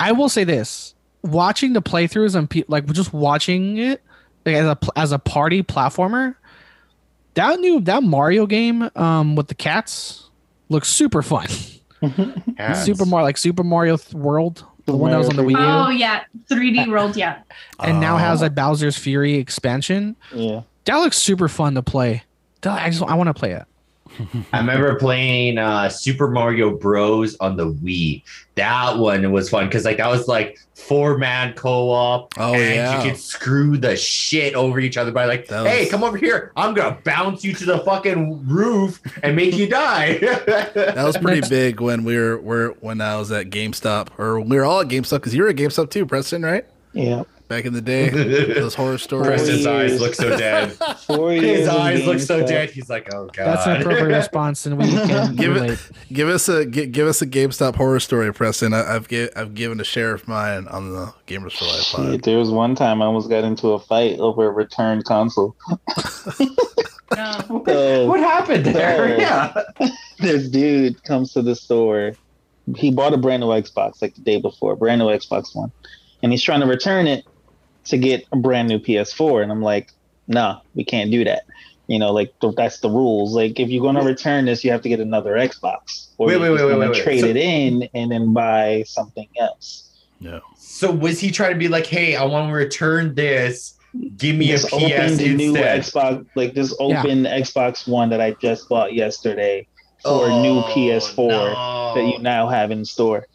i will say this watching the playthroughs and pe- like just watching it like, as a as a party platformer that new that mario game um with the cats looks super fun super mario like super mario Th- world the one that was on the wii U. Oh yeah, 3D World. Yeah, and now has Oh. a bowser's fury expansion Yeah. that looks super fun to play i just i want to play it I remember playing uh, Super Mario Bros. on the Wii. That one was fun because like that was like four man co op. Oh, and yeah. you could screw the shit over each other by like, That hey, was- come over here. I'm gonna bounce you to the fucking roof and make you die. that was pretty big when we were, were when I was at GameStop, or we were all at GameStop because you were at GameStop too, Preston, right? Yeah. Back in the day, those horror stories. Preston's eyes look so dead. Four. His eyes look so dead. He's like, oh god. that's an appropriate response and we can Give relate it, give us a gi- give us a GameStop horror story, Preston. I, I've gi- I've given a share of mine on the Gamer's 4 Life Shit, pod. there was one time I almost got into a fight over a returned console. no. So, what happened there? Oh. Yeah. this dude comes to the store. He bought a brand new Xbox like the day before, brand new Xbox One, and he's trying to return it to get a brand new PS4. And I'm like, nah, we can't do that. You know, like th- that's the rules. Like if you're gonna return this, you have to get another Xbox, or Wait, you're wait, wait, wait, gonna wait, wait. trade So- it in and then buy something else. No. So was he trying to be like, hey, I want to return this. Give me Just a PS the new. Xbox, like this Yeah. open Xbox One that I just bought yesterday for a new Oh, PS4 no. that you now have in store.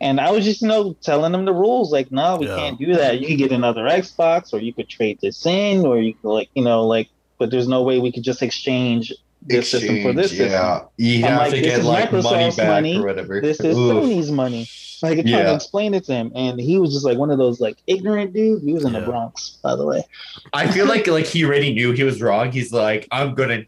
And I was just, you know, telling them the rules. Like, no, we Yeah. can't do that. You could get another Xbox, or you could trade this in, or you could, like, you know, like, but there's no way we could just exchange this system for this Exchange, system. yeah. You I'm have like, to this get is like money Microsoft's back money. or whatever. This is Oof. Sony's money. Like, I'm trying Yeah. to explain it to him, and he was just like one of those like ignorant dudes. He was in Yeah. the Bronx, by the way. I feel like like he already knew he was wrong. He's like, I'm gonna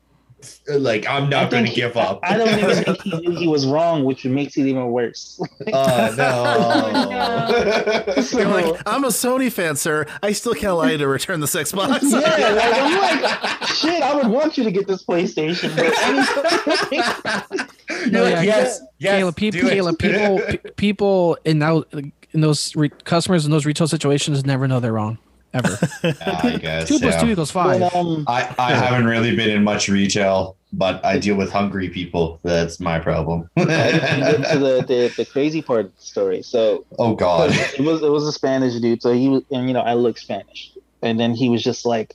like I'm not gonna give up. I don't even think he knew he was wrong, which makes it even worse. Oh no. You're like, I'm a Sony fan, sir. I still can't allow you to return this Xbox. yeah, like, I'm like, shit, I would want you to get this PlayStation, but anything. You're No, like, yeah, yes, yes, Caleb, people, do it." Caleb, people, people in those in those re- customers in those retail situations never know they're wrong ever. I guess, two plus yeah. two equals five. But, um, I, I haven't really been in much retail, but I deal with hungry people. That's my problem. I didn't get to the, the, the crazy part of the story. So oh God. it was it was a Spanish dude. So he was, and you know, I look Spanish, and then he was just like,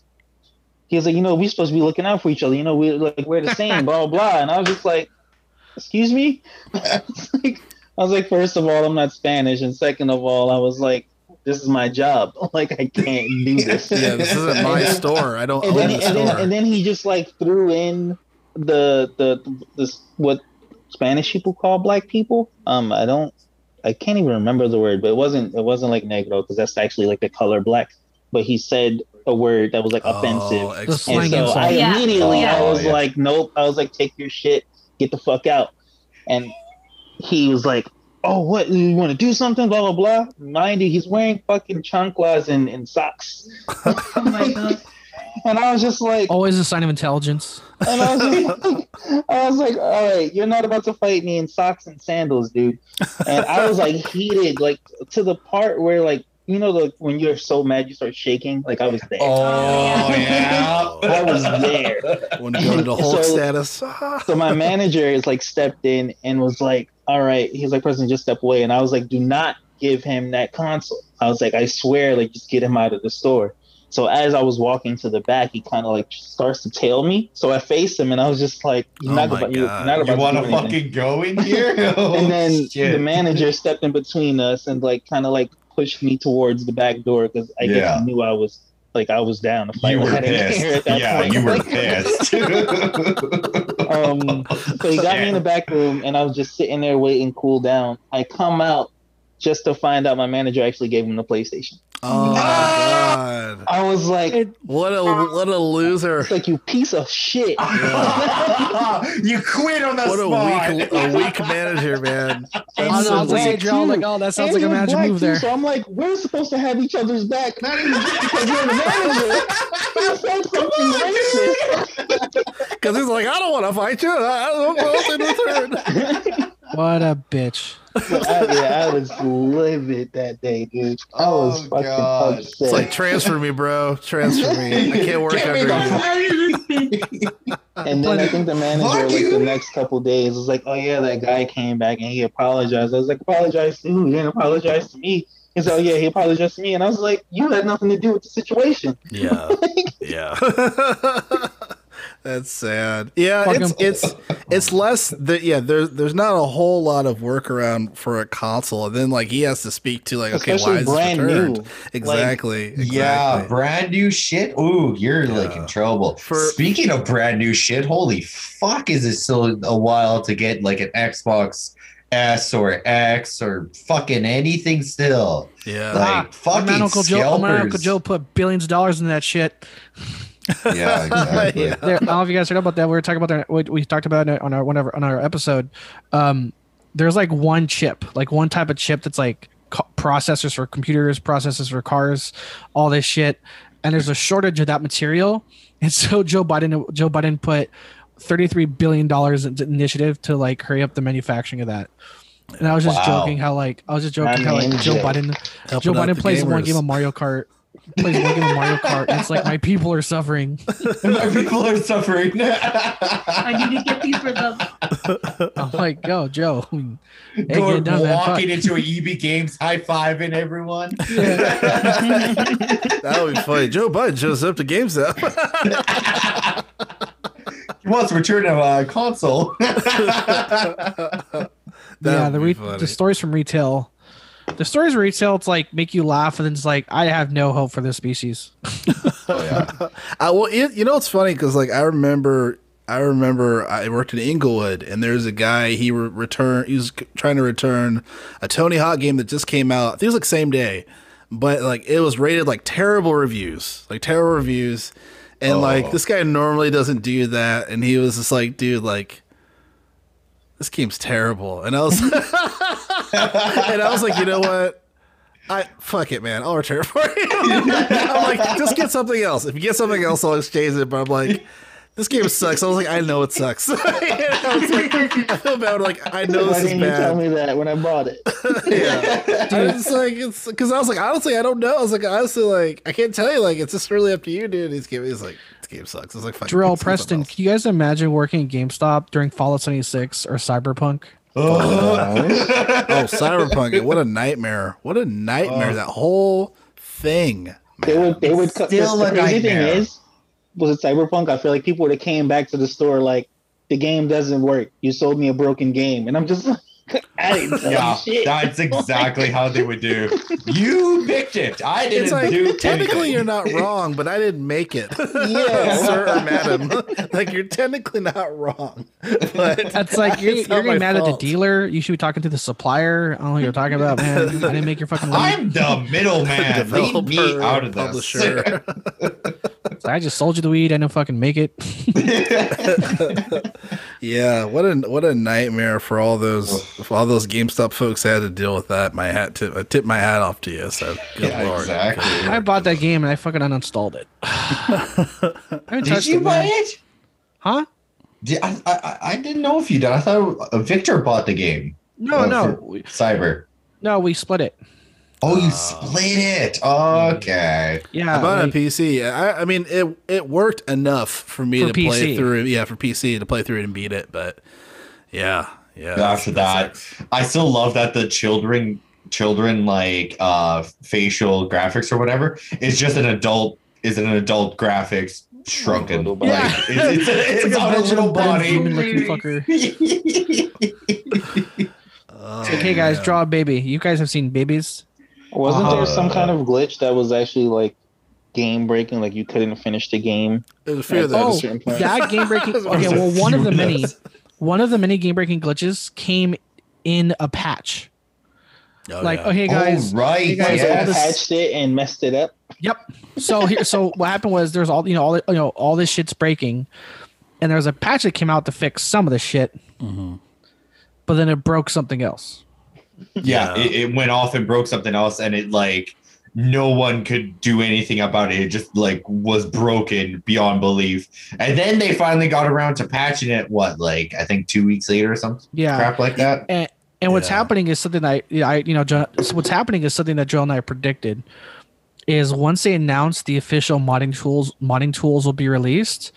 he was like, you know, we're supposed to be looking out for each other. You know, we like we're the same, blah blah blah. And I was just like, excuse me. It's like, I was like, first of all, I'm not Spanish, and second of all, I was like, this is my job. Like I can't do this. Yeah, this isn't my store. I don't and own then, the and then and then he just like threw in the the this what Spanish people call black people. Um, I don't, I can't even remember the word, but it wasn't it wasn't like negro because that's actually like the color black. But he said a word that was like offensive. Oh, The ex- slang And so insult. I Yeah. immediately I Oh, was yeah. like, nope. I was like, take your shit, get the fuck out. And he was like, oh, what? You want to do something? Blah blah blah. Mind you, he's wearing fucking chanclas and, and socks. Oh my god. And I was just like, Always a sign of intelligence. and I was just like, I was like, all right, you're not about to fight me in socks and sandals, dude. And I was like heated, like to the part where like you know the when you're so mad you start shaking. Like I was there. Oh, oh yeah. I was there. when you go into Hulk So- status. So my manager is like stepped in and was like, "All right." He's like, "Preston, just step away." And I was like, "Do not give him that console." I was like, "I swear, like, just get him out of the store." So as I was walking to the back, he kind of like starts to tail me. So I faced him and I was just like, "You're Oh not my about, you're God. not You want to to do anything." fucking go in here? Oh, and then shit. the manager stepped in between us and like kind of like pushed me towards the back door because I guess he knew I was like I was down to fight. You were I didn't pissed. Yeah, point. you were Like, pissed. Um, so he got me in the back room, and I was just sitting there waiting, cool down. I come out just to find out my manager actually gave him the PlayStation. Oh my ah! god! I was like, What a what a loser! like you piece of shit. you quit on the What spot. a weak a weak manager, man. I And was you're gonna say, black, Joe, too. like, oh, that sounds And like a you're magic black, move too, there. So I'm like, we're supposed to have each other's back, not even because you're the manager. You said something racist. Because he's like, I don't want to fight you. I don't want to return. What a bitch. I, yeah, I was livid that day, dude. I oh, was Oh, fucking God. upset. It's like transfer me, bro. Transfer me. I can't work Get under you. And then I think the manager, Fuck like you. the next couple days, was like, "Oh yeah, that guy came back and he apologized." I was like, "Apologize to who? He didn't apologize to me." He said, "Oh yeah, he apologized to me," and I was like, "You had nothing to do with the situation." Yeah, yeah. That's sad. Yeah, Fucking- it's it's it's less that yeah. There's there's not a whole lot of workaround for a console, and then like he has to speak to like okay, why Especially is this brand returned? new. Exactly. Yeah, exactly. brand new shit. Ooh, you're like in trouble. For- Speaking of brand new shit, holy fuck, is it still a while to get like an Xbox S or X or fucking anything still? yeah. Like Ah, my fucking Uncle Joe, my Uncle. Joe put billions of dollars in that shit. Yeah, exactly. Yeah. There, I don't know if you guys heard about that. We were talking about that. We, we talked about it on our whenever on our episode. Um, there's like one chip, like one type of chip that's like co- processors for computers, processors for cars, all this shit, and there's a shortage of that material. And so Joe Biden, Joe Biden put 33 billion dollars into initiative to like hurry up the manufacturing of that. And I was just Wow. joking how like I was just joking My how like Joe Joe. Biden, Helping Joe out Biden the plays one game of Mario Kart, plays one game Mario Kart, and it's like my people are suffering. My people are suffering. I need to get these for them. I'm like, yo, Joe. I mean, ain't Going getting done, man. Walking into a EB Games, high fiving everyone. That would be funny. Joe Biden shows up to GameStop. he wants to return to a uh, console. Yeah, the re- the stories from retail. The stories retail, it's like make you laugh, and then it's like I have no hope for this species. oh, yeah. I, well, it, you know, it's funny because like I remember, I remember I worked in Inglewood, and there's a guy he re- return. He was c- trying to return a Tony Hawk game that just came out. I think it was like same day, but like it was rated like terrible reviews, like terrible reviews, and like Oh. this guy normally doesn't do that, and he was just like, dude, like. This game's terrible, and I was, and I was like, you know what? I fuck it, man. I'll return it for you. I'm like, just get something else. If you get something else, I'll exchange it. But I'm like, this game sucks. I was like, I know it sucks. You know, it's like, I feel bad. Like, I know Why this is didn't you tell me that when I bought it? yeah, I was like, it's because I was like, honestly, I don't know. I was like, honestly, like, I can't tell you. Like, it's just really up to you, dude. He's giving. He's like, this game sucks. I was like, fuck. Jerrell Preston, else. can you guys imagine working at GameStop during Fallout 76 or Cyberpunk? Oh, Cyberpunk! What a nightmare! What a nightmare! Oh. That whole thing. They would. They would. cut Still the a crazy thing is, was it Cyberpunk? I feel like people would have came back to the store like, the game doesn't work. You sold me a broken game, and I'm just like, I didn't tell Yeah, that's exactly how they would do. You picked it. I didn't It's like do technically anything. you're not wrong, but I didn't make it. Yeah. sir or madam. like you're technically not wrong, but That's like you're, it's you're getting mad at the dealer. You should be talking to the supplier. I don't know what you're talking about, man. I didn't make your fucking. Lead. I'm the middleman. Leave me out of this. publisher. I just sold you the weed. I didn't fucking make it. Yeah, what a what a nightmare for all those for all those GameStop folks had to deal with that. My hat tip, I tip my hat off to you. So good yeah, lord. exactly. I bought that game and I fucking uninstalled it. I Did you it, buy it? Huh? Did, I, I I didn't know if you did. I thought uh, Victor bought the game. No, Uh, no, Cyber. no. We split it. Oh, you split it. Okay. Yeah, I bought it on like- PC. I, I mean, it it worked enough for me For to play through. Yeah, for PC to play through it and beat it. But yeah, yeah. After that, I still love that the children children like uh facial graphics or whatever is just an adult is an adult graphics shrunken. Like Yeah. it's, it's, it's, like on a little body. demon-looking fucker. Oh, It's like, hey guys, man. draw a baby. You guys have seen babies? Wasn't Uh, there some kind of glitch that was actually like game breaking? Like you couldn't finish the game. There's a few of Oh, those. a certain point. that game breaking. Okay, well, one of the many, one of the many game breaking glitches came in a patch. Oh, like, yeah. okay, guys, oh, right. hey, guys, They all yes. this- patched it and messed it up. Yep. So here, so what happened was there's all you know, all the- you know, all this shit's breaking, and there was a patch that came out to fix some of the shit, but then it broke something else. Yeah, Yeah. It, it went off and broke something else, and it like no one could do anything about it. It just like was broken beyond belief. And then they finally got around to patching it. What, like I think two weeks later or something Yeah. crap like that. And and what's Yeah. happening is something I, I you know, what's happening is something that Joel and I predicted. Is once they announce the official modding tools, modding tools will be released,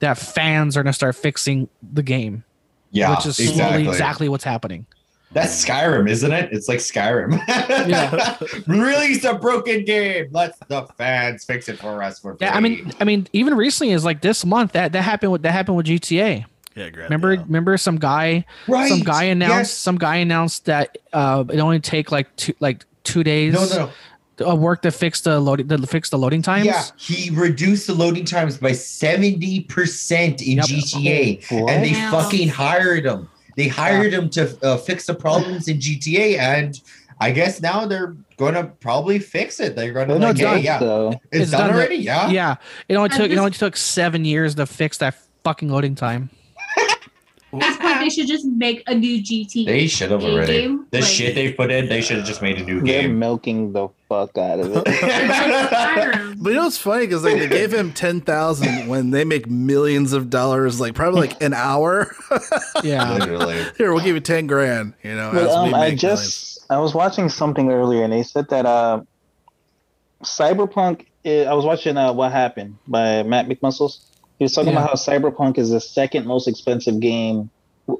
that fans are gonna start fixing the game, Yeah, which is slowly exactly. exactly what's happening. That's Skyrim, isn't it? It's like Skyrim. Yeah. Release a broken game. Let the fans fix it for us for free. Yeah, I mean, I mean, even recently is like this month that that happened with that happened with GTA. yeah, great. Remember, yeah. remember some guy, right. some guy announced, Yes. some guy announced that uh, it only take like two, like two days No, no, no. of work to fix the loading, to fix the loading times. Yeah, he reduced the loading times by 70% in Yep. GTA. What? And they fucking hired him. They hired him to uh, fix the problems in GTA. And I guess now they're going to probably fix it. They're going to, They're like, not hey, done, yeah, though. it's, It's done, done. already. Yeah. yeah. It only At took it only took seven years to fix that fucking loading time. At this point, they should just make a new GT. They should have already. game, The like- shit they put in, they should have just made a new game. They're game. milking the fuck out of it. But you know what's funny because like they gave him ten thousand when they make millions of dollars, like probably like an hour. Yeah. Literally. Here, we'll give you ten grand. You know, But as um, I make just I was watching something earlier, and they said that uh, Cyberpunk. i- I was watching uh, What Happened by Matt McMuscles. He was talking Yeah. about how Cyberpunk is the second most expensive game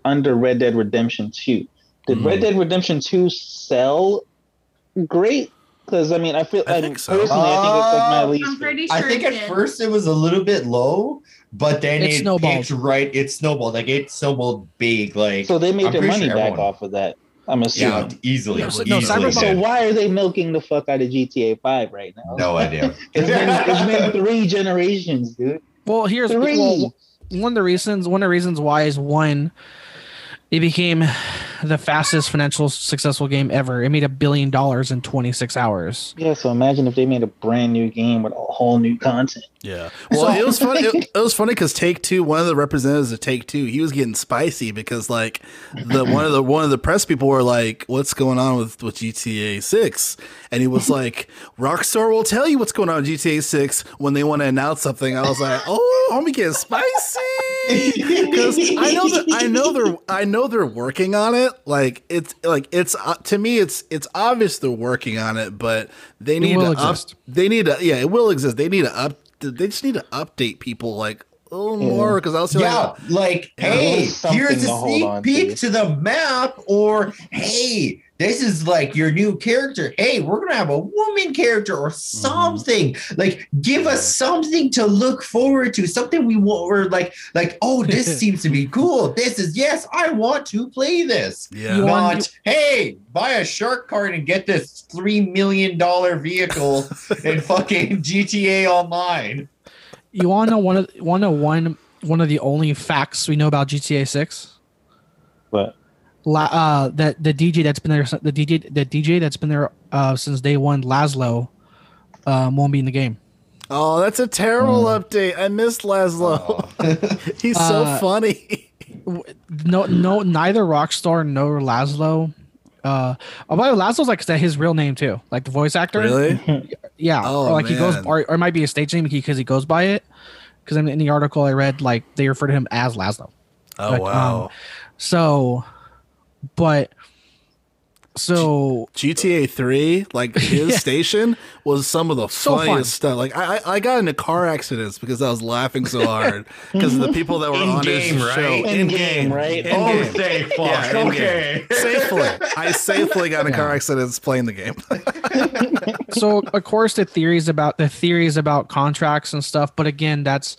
under Red Dead Redemption Two. Did Hmm. Red Dead Redemption Two sell great? Because I mean, I feel I I think so. personally, I think it's like my Uh, least. I'm sure I think at did. first it was a little bit low, but then It it, snowballed. right. It snowballed. Like it snowballed big. Like so they made I'm their money sure back off of that. I'm yeah, assuming. easily. No, so- easily no, Cyberpunk- So why are they milking the fuck out of GTA Five right now? No idea. It's been, it's been three generations, dude. Well, here's well, one of the reasons. One of the reasons why is one, it became the fastest financial successful game ever. It made a billion dollars in 26 hours. yeah, so imagine if they made a brand new game with a whole new content. Yeah. Well, it was funny. It, it was funny because Take Two, one of the representatives of Take Two, he was getting spicy because like the one of the one of the press people were like, "What's going on with with GTA Six? And he was like, "Rockstar will tell you what's going on with GTA Six when they want to announce something." I was like, "Oh, homie, getting spicy." Because I know that I know they're I know they're working on it. Like it's like it's uh, to me it's it's obvious they're working on it, but they need will to up, they need to yeah it will exist. They need to up they just need to update people like a little more because I was Yeah, like like hey, here's a sneak peek to. to the map, or hey, this is like your new character. Hey, we're gonna have a woman character or mm-hmm. something. Like, give us something to look forward to, something we want. Or like, like, oh, this seems to be cool. This is yes, I want to play this. Yeah. You want- Not, hey, buy a shark card and get this three million dollar vehicle in fucking GTA Online. You want to know one of one of one one of the only facts we know about GTA Six? But La, uh, that the DJ that's been there, the DJ the DJ that's been there uh, since day one, Lazlow, um, won't be in the game. Oh, that's a terrible update. I missed Lazlow. He's so Uh, funny. No, no, neither Rockstar nor Lazlow. Uh, oh, by the way, Lazlow's like his real name too, like the voice actor. really? Yeah, Oh, or like he goes, or, or it might be a stage name because he goes by it. Because in, in the article I read, like they refer to him as Lazlow. Oh Like, wow. um, So, but so GTA 3, like his Yeah. station was some of the So funniest fun. stuff. Like I, I I got into car accidents because I was laughing so hard because of the people that were In on his game, show. right? In In game, game, right? In Oh, game. say fuck. Yeah, in okay. Safely, I safely got in Yeah. car accidents playing the game. so of course the theories about the theories about contracts and stuff but again that's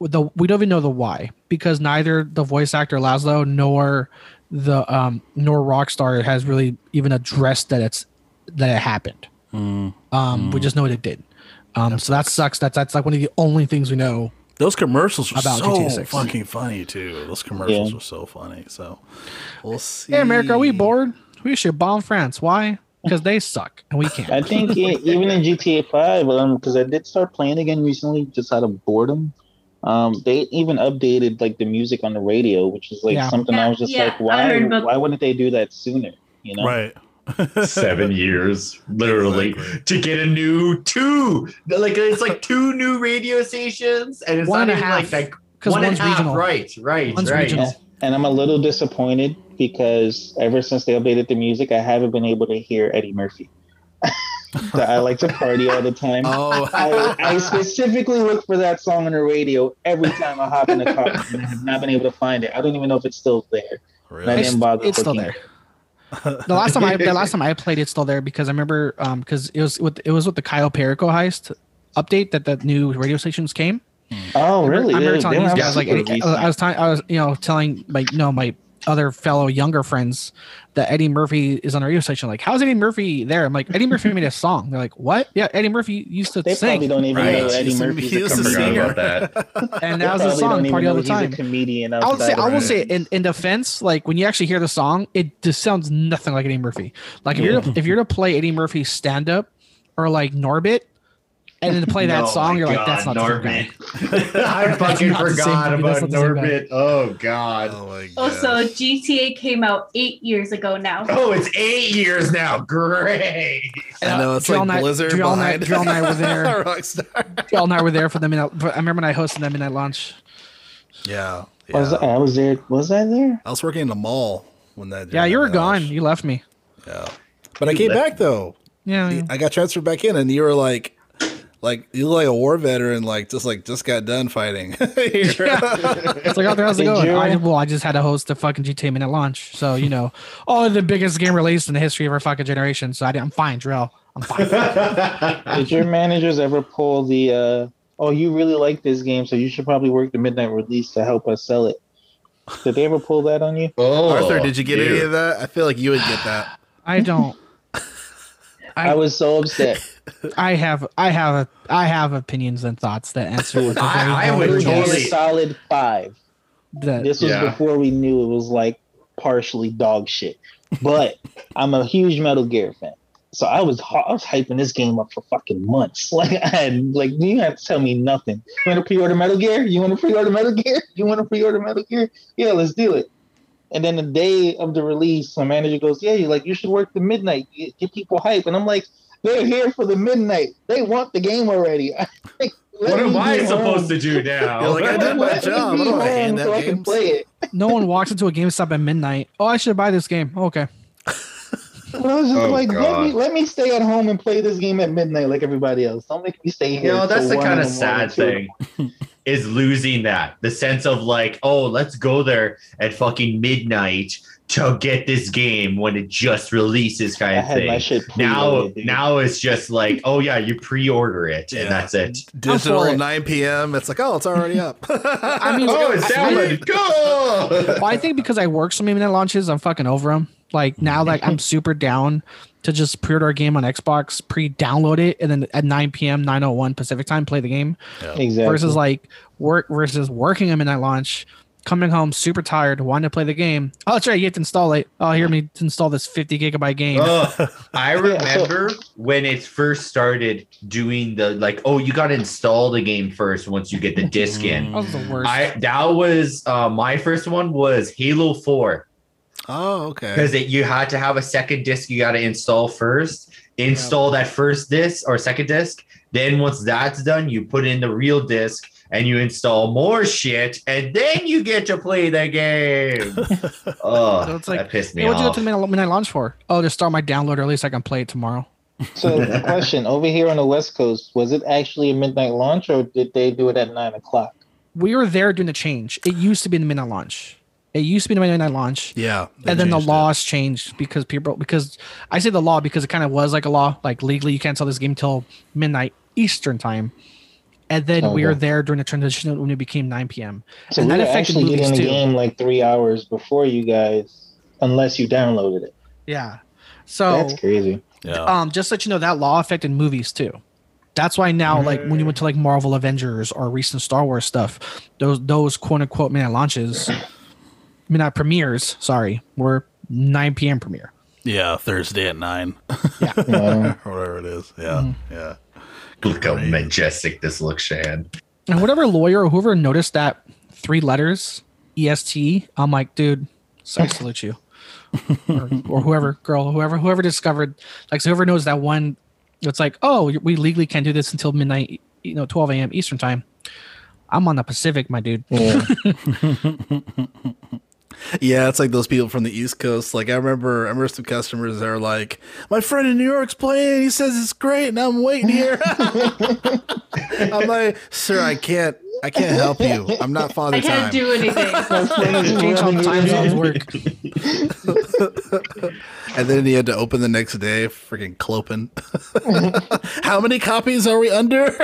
the we don't even know the why because neither the voice actor Lazlow nor the um nor Rockstar has really even addressed that it's that it happened. Um, we just know it did. Um, so that sucks. That's that's like one of the only things we know. Those commercials were About so GTA 6. fucking funny too. Those commercials Yeah. were so funny. So we'll see. Hey, America, are we bored? We should bomb France. Why? Because they suck and we can't. I think e- even in GTA Five, um, because I did start playing again recently, just out of boredom. Um, they even updated like the music on the radio, which is like Yeah. something I was just Yeah, like, why? about- Why wouldn't they do that sooner? You know, Right. Seven years, literally, Exactly. to get a new two. Like it's like two new radio stations, and it's One not and a even half, like that. Because One and one's half, regional. Right, right, One's right. regional. and I'm a little disappointed because ever since they updated the music, I haven't been able to hear Eddie Murphy. So I like to party all the time. Oh, I, I specifically look for that song on the radio every time I hop in the car, and I have not been able to find it. I don't even know if it's still there. Really? I didn't bother it's still there. The last time I the last time I played it's still there because I remember um because it was with it was with the Cayo Perico heist update that the new radio stations came. Oh, really? I remember They- telling they these have guys like super Eddie. I was telling I was you know telling my you know my other fellow younger friends that Eddie Murphy is on a radio station. Like, how's Eddie Murphy there? I'm like, Eddie Murphy made a song. They're like, what? Yeah, Eddie Murphy used to They probably don't even Right. know Eddie He's a- Murphy's he a was a I singer. about that. and They that was the probably song don't party all the time. Comedian. I'll say, I will say, in, in defense, like when you actually hear the song, it just sounds nothing like Eddie Murphy. Like if you're to, if you're to play Eddie Murphy's stand up or like Norbit, and then to play that Oh song, you're like, that's not the same. Norbit. I fucking not the same forgot about not the same guy. Norbit. Oh god. Oh my god. Also, GTA came out eight years ago now. Oh, it's eight years now. Great. I know it's Drill like Night- Blizzard Drill Night- behind. Drill Night were there. Rockstar. Y'all and I were there for the midnight. I remember when I hosted the midnight lunch. Yeah. Yeah. I, I was there? Was I there? I was working in the mall when that. Yeah, you were gone. was. You left me. Yeah. But I came back though. Yeah, I got transferred back in, and you were like, like you look like a war veteran, like just like just got done fighting. it's like, oh, how's it going? you- I, well, I just had to host the fucking GTA minute launch, so you know, oh, the biggest game released in the history of our fucking generation. So I, am fine, Drill. I'm fine. Did your managers ever pull the? uh Oh, you really like this game, so you should probably work the midnight release to help us sell it. Did they ever pull that on you? Oh, Arthur, did you get any of that? I feel like you would get that. I don't. I was so upset. I have. I have. A, I have opinions and thoughts that answer with I- I would was a totally- solid five. That- This was Yeah. before we knew it was like partially dog shit. But I'm a huge Metal Gear fan. So I was I was hyping this game up for fucking months. Like I had like you have to tell me nothing. You want to pre-order Metal Gear? You want to pre-order Metal Gear? You want to pre-order Metal Gear? Yeah, let's do it. And then the day of the release, my manager goes, "Yeah, you like you should work the midnight, get, get people hype." And I'm like, "They're here for the midnight. They want the game already." Let What am I supposed home. to do now? You're like, I did my job. I be don't want to home hand so out I can play it. no one walks into a GameStop at midnight. Oh, I should buy this game. Okay. And I was just Oh, like, let me let me stay at home and play this game at midnight like everybody else. Don't make me stay here. You know, that's the kind of sad two in the thing is losing that the sense of like, oh, let's go there at fucking midnight to get this game when it just releases kind of thing. Now, now it's just like, oh yeah, you pre-order it Yeah. and that's it. Digital it. 9 p.m. It's like, oh, it's already up. I mean, Oh, it's I- downloaded. Go! well, I think because I work so many minute launches, I'm fucking over them. Like now, like I'm super down to just pre-order a game on Xbox, pre-download it, and then at 9 p.m. 9:01 Pacific time, play the game. exactly. Versus like work versus working a midnight launch, coming home super tired, wanting to play the game. Oh, that's right, you have to install it. Oh, hear me to install this 50 gigabyte game. Ugh. I remember when it first started doing the like, oh, you got to install the game first once you get the disc in. that was the worst. I that was uh, my first one was Halo 4. Oh, okay. because you had to have a second disc you got to install first. Install that first disc or second disc. Then once that's done, you put in the real disc and you install more shit, and then you get to play the game. oh, So it's like, that pissed me hey, what'd you go to the midnight, midnight launch for? Oh, to start my download, or at least I can play it tomorrow. So, question over here on the West Coast, was it actually a midnight launch or did they do it at nine o'clock? We were there during the change. It used to be the midnight launch. It used to be the midnight launch. yeah. and then the changed it. laws changed because people because I say the law because it kind of was like a law like legally you can't sell this game till midnight Eastern time, and then we Okay. were there during the transition when it became 9 p.m. So and we that were affected actually movies getting the too. game like three hours before you guys, unless you downloaded it. Yeah, so That's crazy. Yeah. um, just to let you know that law affected movies too. That's why now, like when you went to like Marvel Avengers or recent Star Wars stuff, those those quote unquote midnight launches, I mean not premieres, sorry, were 9 p.m. premiere. yeah. Thursday at 9. Yeah. Yeah. whatever it is. Yeah. Mm-hmm. Yeah. Look how majestic this looks, Shan. And whatever lawyer or whoever noticed that three letters, EST, I'm like, dude, so I salute you. or, or whoever, girl, whoever, whoever discovered, like, so whoever knows that one, it's like, oh, we legally can't do this until midnight, you know, 12 a.m. Eastern time. I'm on the Pacific, my dude. Yeah. Yeah, it's like those people from the East Coast. Like I remember, I remember some customers that are like, "My friend in New York's playing. He says it's great, and I'm waiting here." I'm like, "Sir, I can't, I can't help you. I'm not Father I can't Time." do anything. Change on time zones work. and then he had to open the next day. Freaking clopen. How many copies are we under?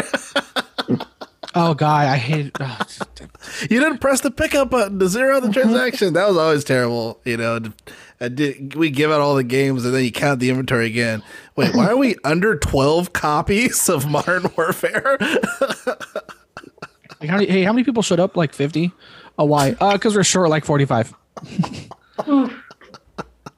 Oh, God, I hate oh, you didn't press the pickup button to zero the transaction. that was always terrible. You know, did, we give out all the games and then you count the inventory again. Wait, why are we under 12 copies of Modern Warfare? Like, how many, hey, how many people showed up? Like 50? Oh, why? Uh, because we're short like 45.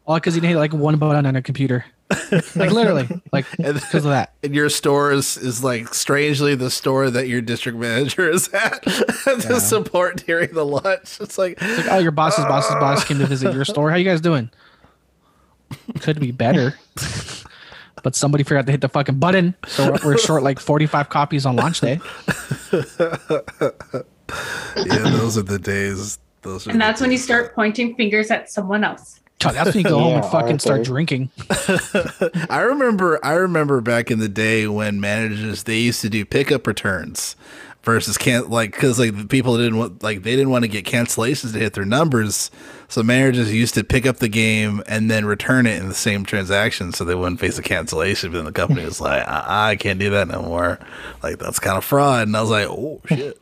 Oh, because you need like one button on a computer. like literally, like because of that. and your store is, is like strangely the store that your district manager is at to support during the lunch. It's like, It's like, oh, your boss's boss's ah. boss came to visit your store. How you guys doing? Could be better. But somebody forgot to hit the fucking button, so we're, we're short like forty-five copies on launch day. yeah, those are the days. Those are And the that's when you start pointing fingers at someone else. God, that's when you go home and Yeah, fucking start drinking. I remember I remember back in the day when managers they used to do pickup returns versus can't like because like the people didn't want like they didn't want to get cancellations to hit their numbers. So managers used to pick up the game and then return it in the same transaction so they wouldn't face a cancellation. But then the company was like I, I can't do that no more. Like that's kind of fraud. And i was like oh shit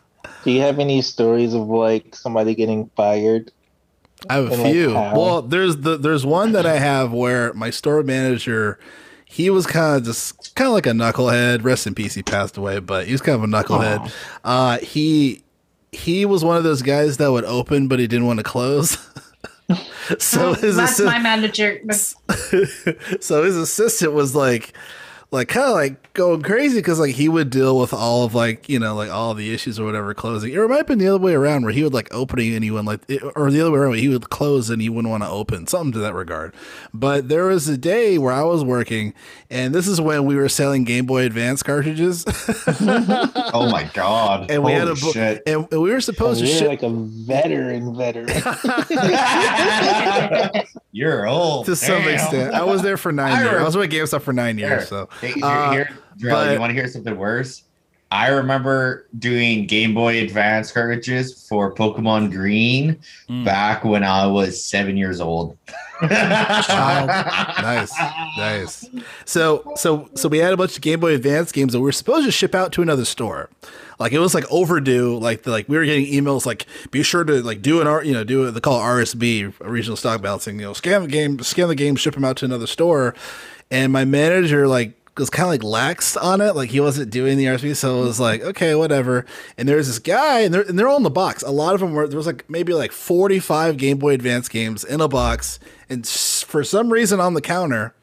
Do you have any stories of like somebody getting fired? I have a And, like, few. how? well, there's the there's one that I have where my store manager, he was kind of just kind of like a knucklehead. Rest in peace, he passed away, but he was kind of a knucklehead. Uh, he he was one of those guys that would open, but he didn't want to close. so his That's assistant, my manager. so his assistant was like like kind of like going crazy because like he would deal with all of like you know like all the issues or whatever closing. Or it might have been the other way around where he would like opening anyone like it- or the other way around where he would close and he wouldn't want to open something to that regard. But there was a day where i was working and this is when we were selling game boy advance cartridges. Oh my god! and we had a Holy bo- shit. and we were supposed to You're ship like a veteran, veteran. You're old. To some extent. I was there for nine I years. i rem- was with gamestop for nine years so Hey, here, Uh, here, Jerrell, but- you want to hear something worse? I remember doing Game Boy Advance cartridges for Pokemon Green Mm. back when I was seven years old. nice, nice. So, so, so we had a bunch of Game Boy Advance games that we were supposed to ship out to another store. Like it was like overdue. Like the, like we were getting emails like, be sure to like do an R, you know, do it. They call RSB, regional stock balancing. You know, scan the game, scan the game, ship them out to another store. And my manager like was kind of like lax on it. Like he wasn't doing the RSB, so it was like okay, whatever. And there's this guy, and they're and they're all in the box. A lot of them were there was like maybe like 45 Game Boy Advance games in a box, and for some reason on the counter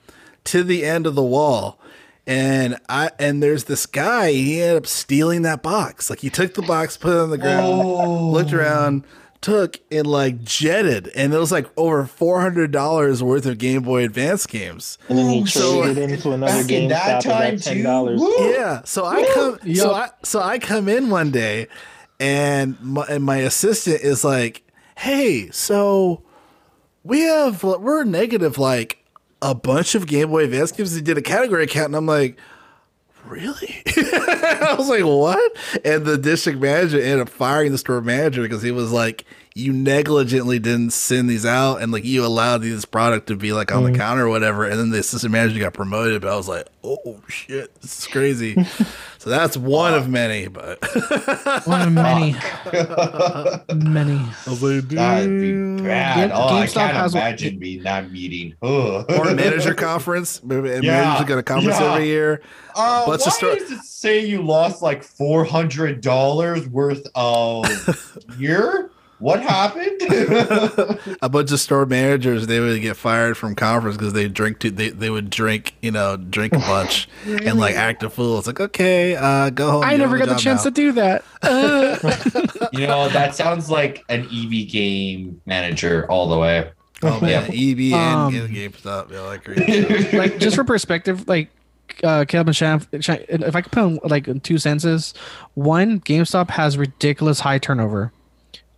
to the end of the wall. And I and there's this guy. He ended up stealing that box. Like he took the box, put it on the ground, looked oh. around, took and like jetted, and it was like over four hundred dollars worth of Game Boy Advance games. And then he oh, So- traded into another Back in GameStop that time got ten dollars. Yeah. So I come. So I so I come in one day, and my, and my assistant is like, "Hey, so we have we're negative like a bunch of Game Boy Advance games." He did a category account, and I'm like. Really? I was like, what? And the district manager ended up firing the store manager because he was like, you negligently didn't send these out and like you allowed this product to be like on the counter or whatever. And then the assistant manager got promoted, but I was like, oh shit, this is crazy. so that's one of many, but One of many, many. I was like, That'd be bad. Game- oh, I can't has- imagine me not meeting. Ugh. or manager conference. Maybe- and Yeah, Managers got a conference yeah. every year. Uh, Bunch why of sto- does it say you lost like four hundred dollars worth of year? What happened? a bunch of store managers they would get fired from conference because they drink too they, they would drink you know drink a bunch and like act a fool it's like okay uh go home I never got the chance now. to do that. Uh, you know, that sounds like an EB game manager all the way. oh man eb and, Um, and gamestop yeah like crazy. like just for perspective, like uh, Caleb and Shan, Shan- if I could put in, like in two senses, one, GameStop has ridiculous high turnover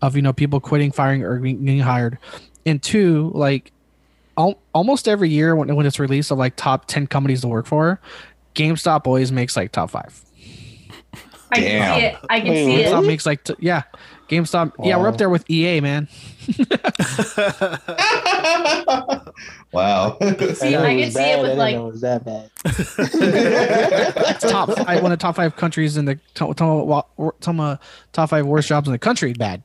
of you know people quitting, firing, or being getting hired, and two, like al- almost every year when when it's released of like top ten companies to work for, GameStop always makes like top five. I can see it. I can Wait, see GameStop makes like t- yeah, GameStop. Yeah, we're up there with EA, man. wow. See, I, know I it can was see bad. it with like it was that bad. It's top five, one of the top five countries in the to- to- to- uh, top five worst jobs in the country. Bad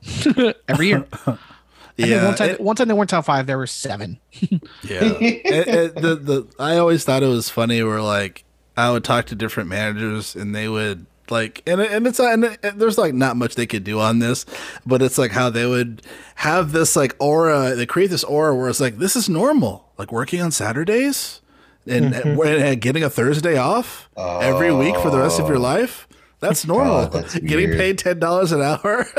every year. Yeah one time, it- one time they weren't top five. There were seven. yeah It- it- the, the i always thought it was funny where like i would talk to different managers and they would like and, and it's and, and there's like not much they could do on this but it's like how they would have this like aura they create this aura where it's like this is normal. Like working on saturdays and, mm-hmm. and getting a thursday off every week for the rest of your oh. life? That's normal. Oh, that's getting paid ten dollars an hour?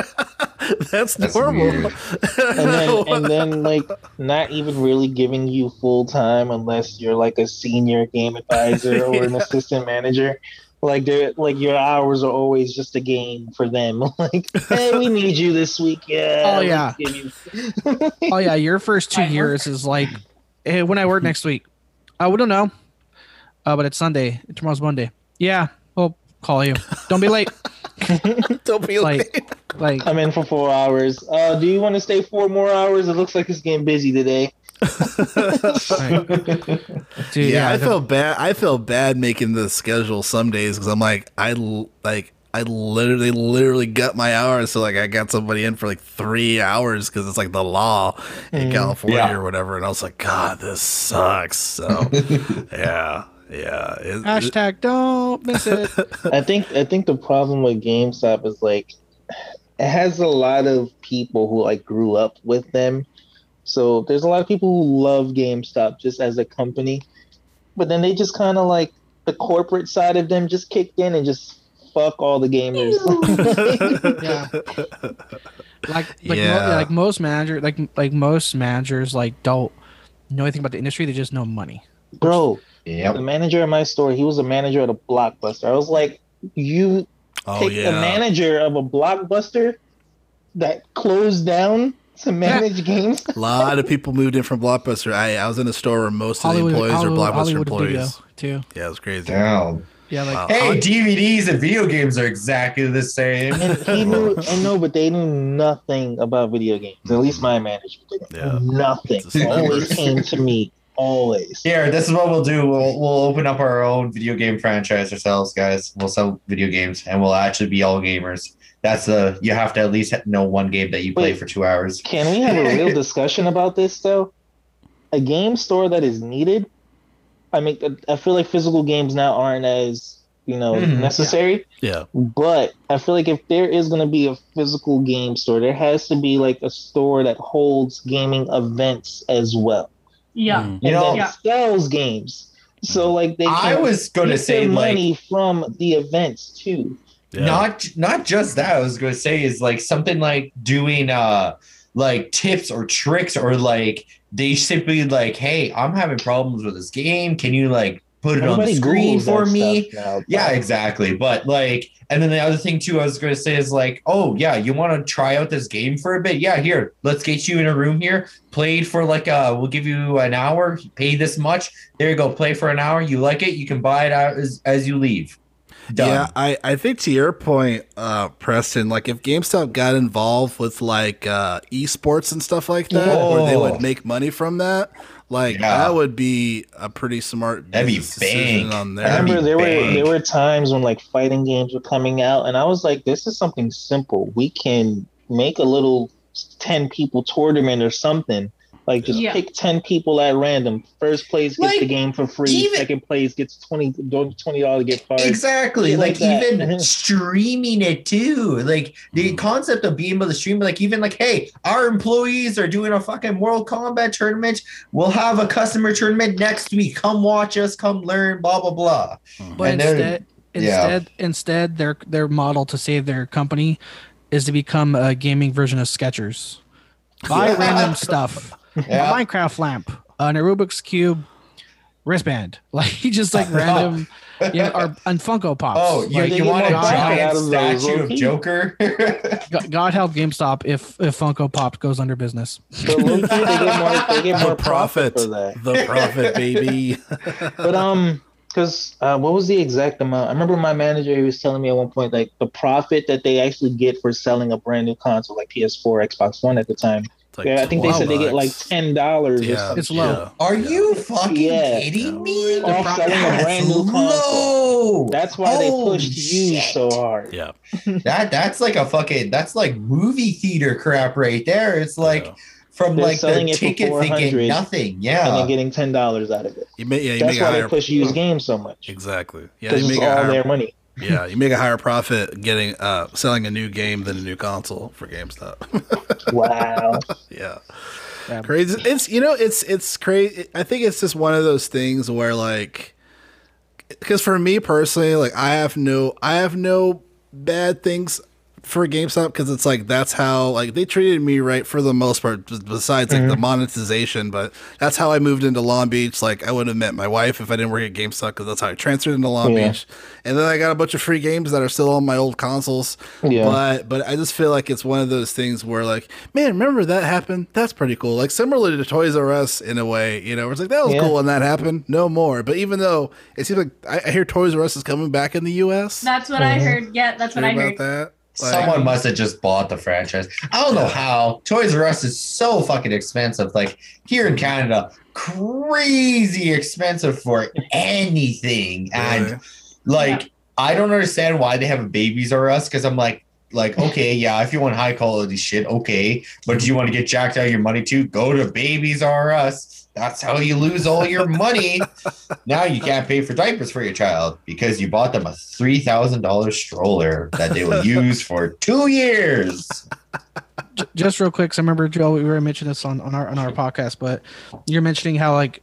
That's, That's normal. and then and then like not even really giving you full time unless you're like a senior game advisor or an assistant manager. Like they're like your hours are always just a game for them. like, hey, we need you this week. Yeah. Oh, yeah. you- Oh yeah, your first two I work. years is like, hey, when I work next week. Uh, we don't know, uh, but it's Sunday. Tomorrow's Monday. Yeah, we'll call you. Don't be late. don't be Like- like Like, I'm in for four hours. Uh, do you want to stay four more hours? It looks like it's getting busy today. Like, dude, yeah, I the- feel bad. I feel bad making the schedule some days because I'm like, I like, I literally, literally got my hours. So like, I got somebody in for like three hours because it's like the law in mm-hmm. California Yeah. or whatever. And I was like, God, this sucks. So yeah, yeah. It- it- hashtag don't miss it. I think I think the problem with GameStop is like it has a lot of people who like grew up with them. So there's a lot of people who love GameStop just as a company. But then they just kind of like the corporate side of them just kicked in and just fuck all the gamers. yeah. Like like, mo- like most manager like like most managers like don't know anything about the industry. They just know money. Bro, yeah. the manager at my store, he was a manager at a blockbuster. I was like, you oh take yeah. the manager of a blockbuster that closed down to manage games. a lot of people moved in from Blockbuster. I, I was in a store where most of the employees Hollywood, are Blockbuster Hollywood employees. Video too. Yeah, it was crazy. Damn. Yeah, like Wow. Hey, oh, DVDs and video games are exactly the same. And he knew, I know, but they knew nothing about video games. At least my manager did Yeah. nothing. Always came to me. Always. Here, this is what we'll do. We'll we'll open up our own video game franchise ourselves, guys. We'll sell video games, and we'll actually be all gamers. That's the you have to at least know one game that you play Wait. for two hours. Can we have a real discussion about this though? A game store that is needed. I mean, I feel like physical games now aren't as you know Mhm. necessary. Yeah. But I feel like if there is going to be a physical game store, there has to be like a store that holds gaming events as well, Yeah. Mm. You and know, Yeah. sells games. So like they I was gonna say their like money from the events too. Yeah. not not just that. I was gonna say is like something like doing uh like tips or tricks or like they simply like, hey, I'm having problems with this game. Can you like put it on the screen Googles for me? now. Yeah, exactly. But like, and then the other thing too, I was going to say is like, oh yeah, you want to try out this game for a bit? Yeah, here, let's get you in a room here. Played for like, uh, we'll give you an hour. Pay this much. There you go. Play for an hour. You like it? You can buy it out as, as you leave. Done. Yeah, I, I think to your point, uh, Preston, like if GameStop got involved with like uh, esports and stuff like that, where they Oh. would make money from that, like Yeah. that would be a pretty smart That'd be decision bank. on I there. That'd remember there were there were times when like fighting games were coming out, and I was like, "This is something simple. We can make a little ten people tournament or something. Like just Yeah. pick ten people at random. First place gets Like, the game for free. even- Second place gets 20 dollars gift card. Exactly. Like, like even streaming it too. Like the mm. concept of being able to stream, like even like, hey, our employees are doing a fucking Mortal Kombat tournament. We'll have a customer tournament next week. Come watch us. Come learn. Blah blah blah. Hmm. But And then- instead, yeah. instead, instead, their their model to save their company is to become a gaming version of Skechers. Buy Yeah. random stuff, Yeah. a Minecraft lamp, an Rubik's cube wristband, like he just like random, yeah, or and Funko Pops. Oh, you, Like, they you get want a more profit giant out of those, statue of. Joker? God- God help GameStop if if Funko Pop goes under business. But low-key, they get more, they get more the profit, profit for that. the profit, baby. But um, because uh, what was the exact amount? I remember my manager. He was telling me at one point like the profit that they actually get for selling a brand new console like PS4, Xbox One at the time. It's like yeah, I think they said they get like ten dollars Yeah. It's low. Are you fucking Yeah. kidding me? Off pro- selling a That's brand new console. That's why they Holy pushed you so hard. Yeah, That that's like a fucking that's like movie theater crap right there. It's like Yeah. from They're like the selling it for ticket they get 400 nothing. And Yeah. then getting ten dollars out of it. you make yeah, you That's make a why they push used games so much. exactly. Yeah, Because you make all higher their money. Yeah, you make a higher profit getting uh selling a new game than a new console for GameStop. Wow. yeah. Yeah. Crazy. It's you know it's it's crazy. I think it's just one of those things where like because for me personally, like I have no I have no bad things for GameStop because it's like that's how like they treated me right for the most part. Besides like the mhm. monetization, but that's how I moved into Long Beach. Like I would have met my wife if I didn't work at GameStop because that's how I transferred into Long Yeah. Beach. And then I got a bunch of free games that are still on my old consoles. Yeah. But but I just feel like it's one of those things where like, man, remember that happened? That's pretty cool. Like similar to Toys R Us in a way, you know, it's like that was Yeah. cool when that happened. No more. But even though it seems like I, I hear Toys R Us is coming back in the US. That's what I mm-hmm. heard. Yeah, that's what Hear I about heard. that. Like- Someone must have just bought the franchise. I don't know how. Toys R Us is so fucking expensive. Like here in Canada, crazy expensive for anything. And like I don't understand why they have a Babies R Us because I'm like, like okay, yeah, if you want high quality shit, okay, but do you want to get jacked out of your money too? Go to Babies R Us. That's how you lose all your money. now you can't pay for diapers for your child because you bought them a three thousand dollars stroller that they will use for two years. Just real quick, 'cause I remember Joe, we were mentioning this on, on our on our podcast, but you're mentioning how like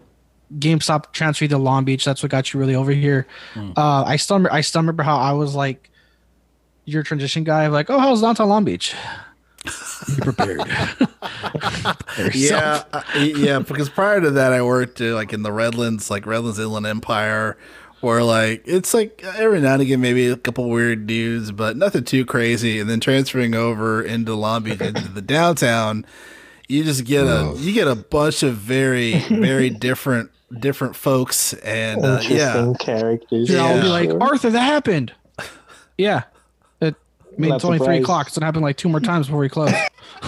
GameStop transferred to Long Beach. That's what got you really over here. Uh, I still remember, I still remember how I was like your transition guy, like, oh, how's downtown Long Beach? Be prepared. yeah, uh, yeah. Because prior to that, I worked uh, like in the Redlands, like Redlands Inland Empire, where like it's like every now and again maybe a couple weird dudes, but nothing too crazy. And then transferring over into Long Beach into the downtown, you just get a you get a bunch of very very different different folks, and uh, yeah, characters. Yeah, I'll be like, Arthur, that happened. Yeah. It, I mean, it's only three o'clock. It's gonna happen like two more times before we close.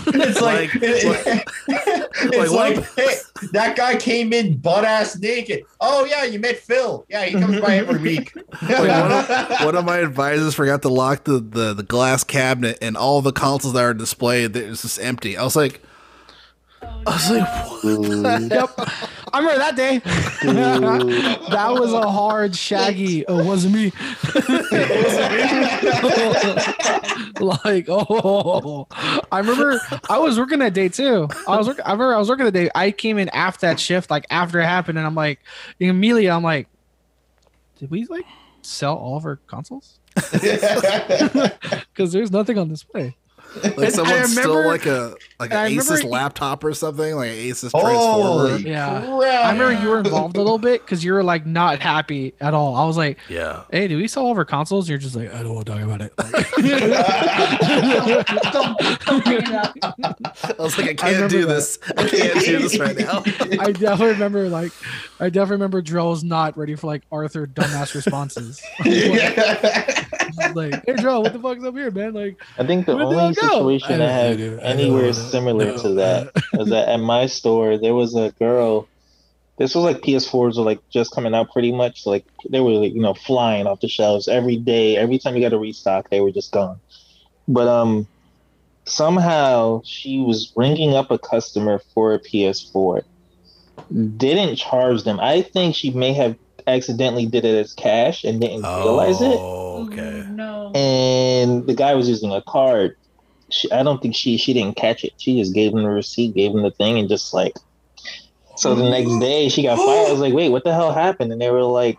It's like, Like- it's like, like, hey, that guy came in butt ass naked. Oh yeah, you met Phil. Yeah, he comes by every week. Like one, of, one of my advisors forgot to lock the, the, the glass cabinet, and all the consoles that are displayed it's just empty. I was like, I was like, Ooh, yep. I remember that day. that was a hard shaggy. Uh, it wasn't me. like, oh, I remember I was working that day too. I was working. I remember I was working the day. I came in after that shift, like after it happened, and I'm like, immediately, I'm like, did we like sell all of our consoles? Because there's nothing on display. Like I someone stole like a like and I an Asus laptop or something, like an Asus oh, Holy transformer. Yeah. crap. I remember you were involved a little bit because you were like not happy at all. I was like, Yeah, hey, do we sell all of our consoles? You're just like, I don't want to talk about it. don't, don't bring it up. I was like, I can't remember do that. this. I can't do this right now. I definitely remember like I definitely remember Drell's not ready for like Arthur dumbass responses. like, hey Drell, what the fuck's up here, man? Like, I think the only situation I I, don't- I have don't- I anywhere similar know. to that was that at my store there was a girl. This was like PS4s were like just coming out pretty much. Like they were like, you know flying off the shelves every day. Every time you got a restock, they were just gone. But um, somehow she was ringing up a customer for a PS4. Didn't charge them. I think she may have accidentally did it as cash and didn't realize it Oh, okay. Oh, no. and the guy was using a card. She, I don't think she she didn't catch it. She just gave him the receipt, gave him the thing, and just like. So the next mm. day she got fired. I was like, "Wait, what the hell happened?" And they were like,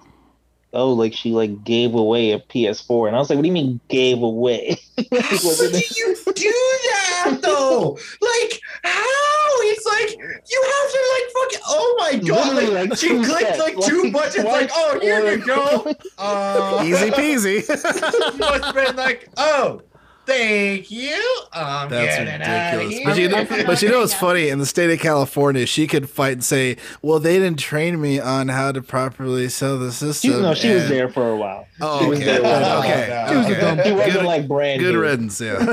"Oh, like she like gave away a PS4." And I was like, "What do you mean gave away?" Like, How was do you do that though? Like how? It's like you have to like fucking. Oh my god! Literally, Like, like, she two clicked steps, like two like, buttons. Like oh here you go. Uh, Easy peasy. you must have been like oh thank you. I'm That's getting out of ridiculous. But you, know, I'm but you know what's funny? In the state of California, she could fight and say, "Well, they didn't train me on how to properly sell the She, system." no, she was there for a while. Oh, She was okay. there for while. okay. She was a okay. dumb- She wasn't Good, like brand good new. riddance. Yeah,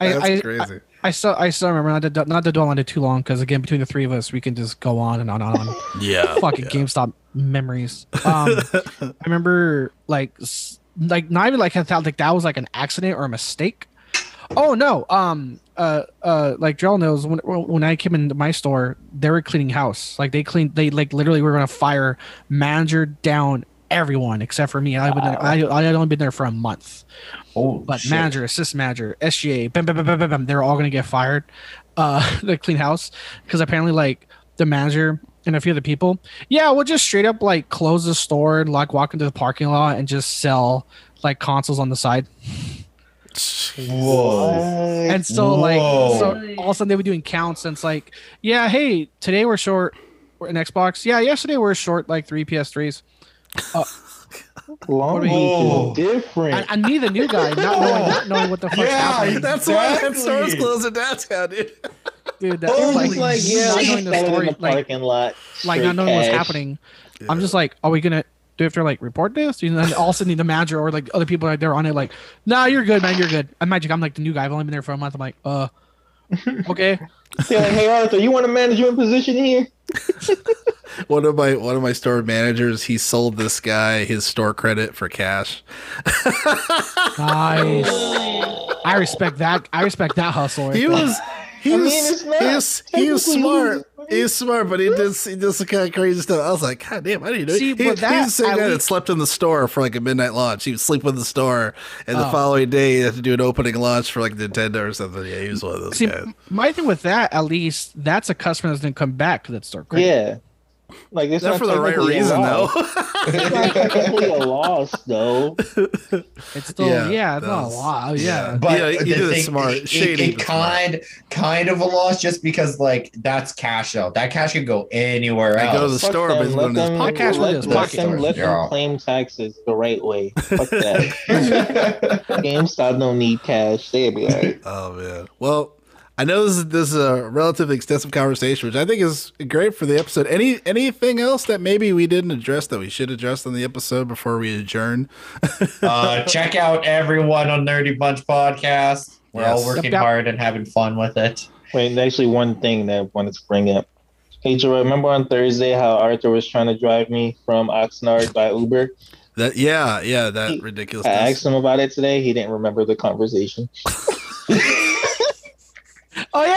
I, that's I, crazy. I still I still remember not to not to dwell on it too long because again between the three of us we can just go on and on and on. yeah, Fucking GameStop memories. Um, I remember like s- like not even like I thought like that was like an accident or a mistake. Oh no. Um. Uh. Uh. Like Drell knows when when I came into my store, they were cleaning house. Like they cleaned. They like literally were gonna fire manager down everyone except for me. I would been I I had only been there for a month. Oh, But shit. manager, assistant manager, SGA, bam, bam, bam, bam, bam, bam, they're all gonna get fired. Uh, the clean house because apparently like the manager and a few other people, yeah, we'll just straight up like close the store and like walk into the parking lot and just sell like consoles on the side. Whoa. And so like so all of a sudden they were doing counts and it's like, yeah, hey, today we're short an Xbox. Yeah, yesterday we're short like three PS3s. Uh, Long What do we- Beach Whoa. is different. And, and me, the new guy, not knowing not knowing what the fuck's Yeah, happening. That's why that Exactly. store's closing downtown, dude. Dude. That, Oh, like, It's like, yeah, not we knowing the sell it in story, the like parking lot. like straight not knowing what's cash. happening. I'm just like, are we gonna do we have to like report this? And then all of a sudden the manager or like other people are there on it, like, nah, you're good, man, you're good. I'm magic. I'm like the new guy. I've only been there for a month. I'm like, uh, okay. They're like, hey Arthur, you want a management position here? One of my one of my store managers, he sold this guy his store credit for cash. Nice. I respect that. I respect that hustle. right He there. was he I mean, was it's not he was he was smart. his, He was smart, but he did he did some kind of crazy stuff. I was like, God damn, I didn't know. See, he, but that- he's the same at guy that slept in the store for like a midnight launch. He would sleep in the store, and the Oh. following day he had to do an opening launch for like Nintendo or something. Yeah, he was one of those See, guys. my thing with that, at least, that's a customer that's gonna come back to that store. Great. Yeah. Like it's Not not for the right reason loss. though. It's not technically a loss though. It's still, Yeah, yeah, it's not a that's- lot. Oh, yeah. Yeah. But Yeah, you the did it thing- smart. It, Shady, it but smart. kind, kind of a loss just because like that's cash out. That cash could go anywhere I else. go to the Fuck store, them, but he's let going them. Cash let, with let pocket. them, let Yeah. them claim taxes the right way. Fuck that. GameStop don't need cash. They'll be alright. Oh man. Well, I know this is, this is a relatively extensive conversation, which I think is great for the episode. Any anything else that maybe we didn't address that we should address on the episode before we adjourn? Uh, check out everyone on Nerdy Bunch podcast. We're Yes. all working Yep, yep. hard and having fun with it. Wait, actually, one thing that I wanted to bring up. Hey, Joe, remember on Thursday how Arthur was trying to drive me from Oxnard by Uber? That yeah, yeah, that ridiculous. I asked him about it today. He didn't remember the conversation.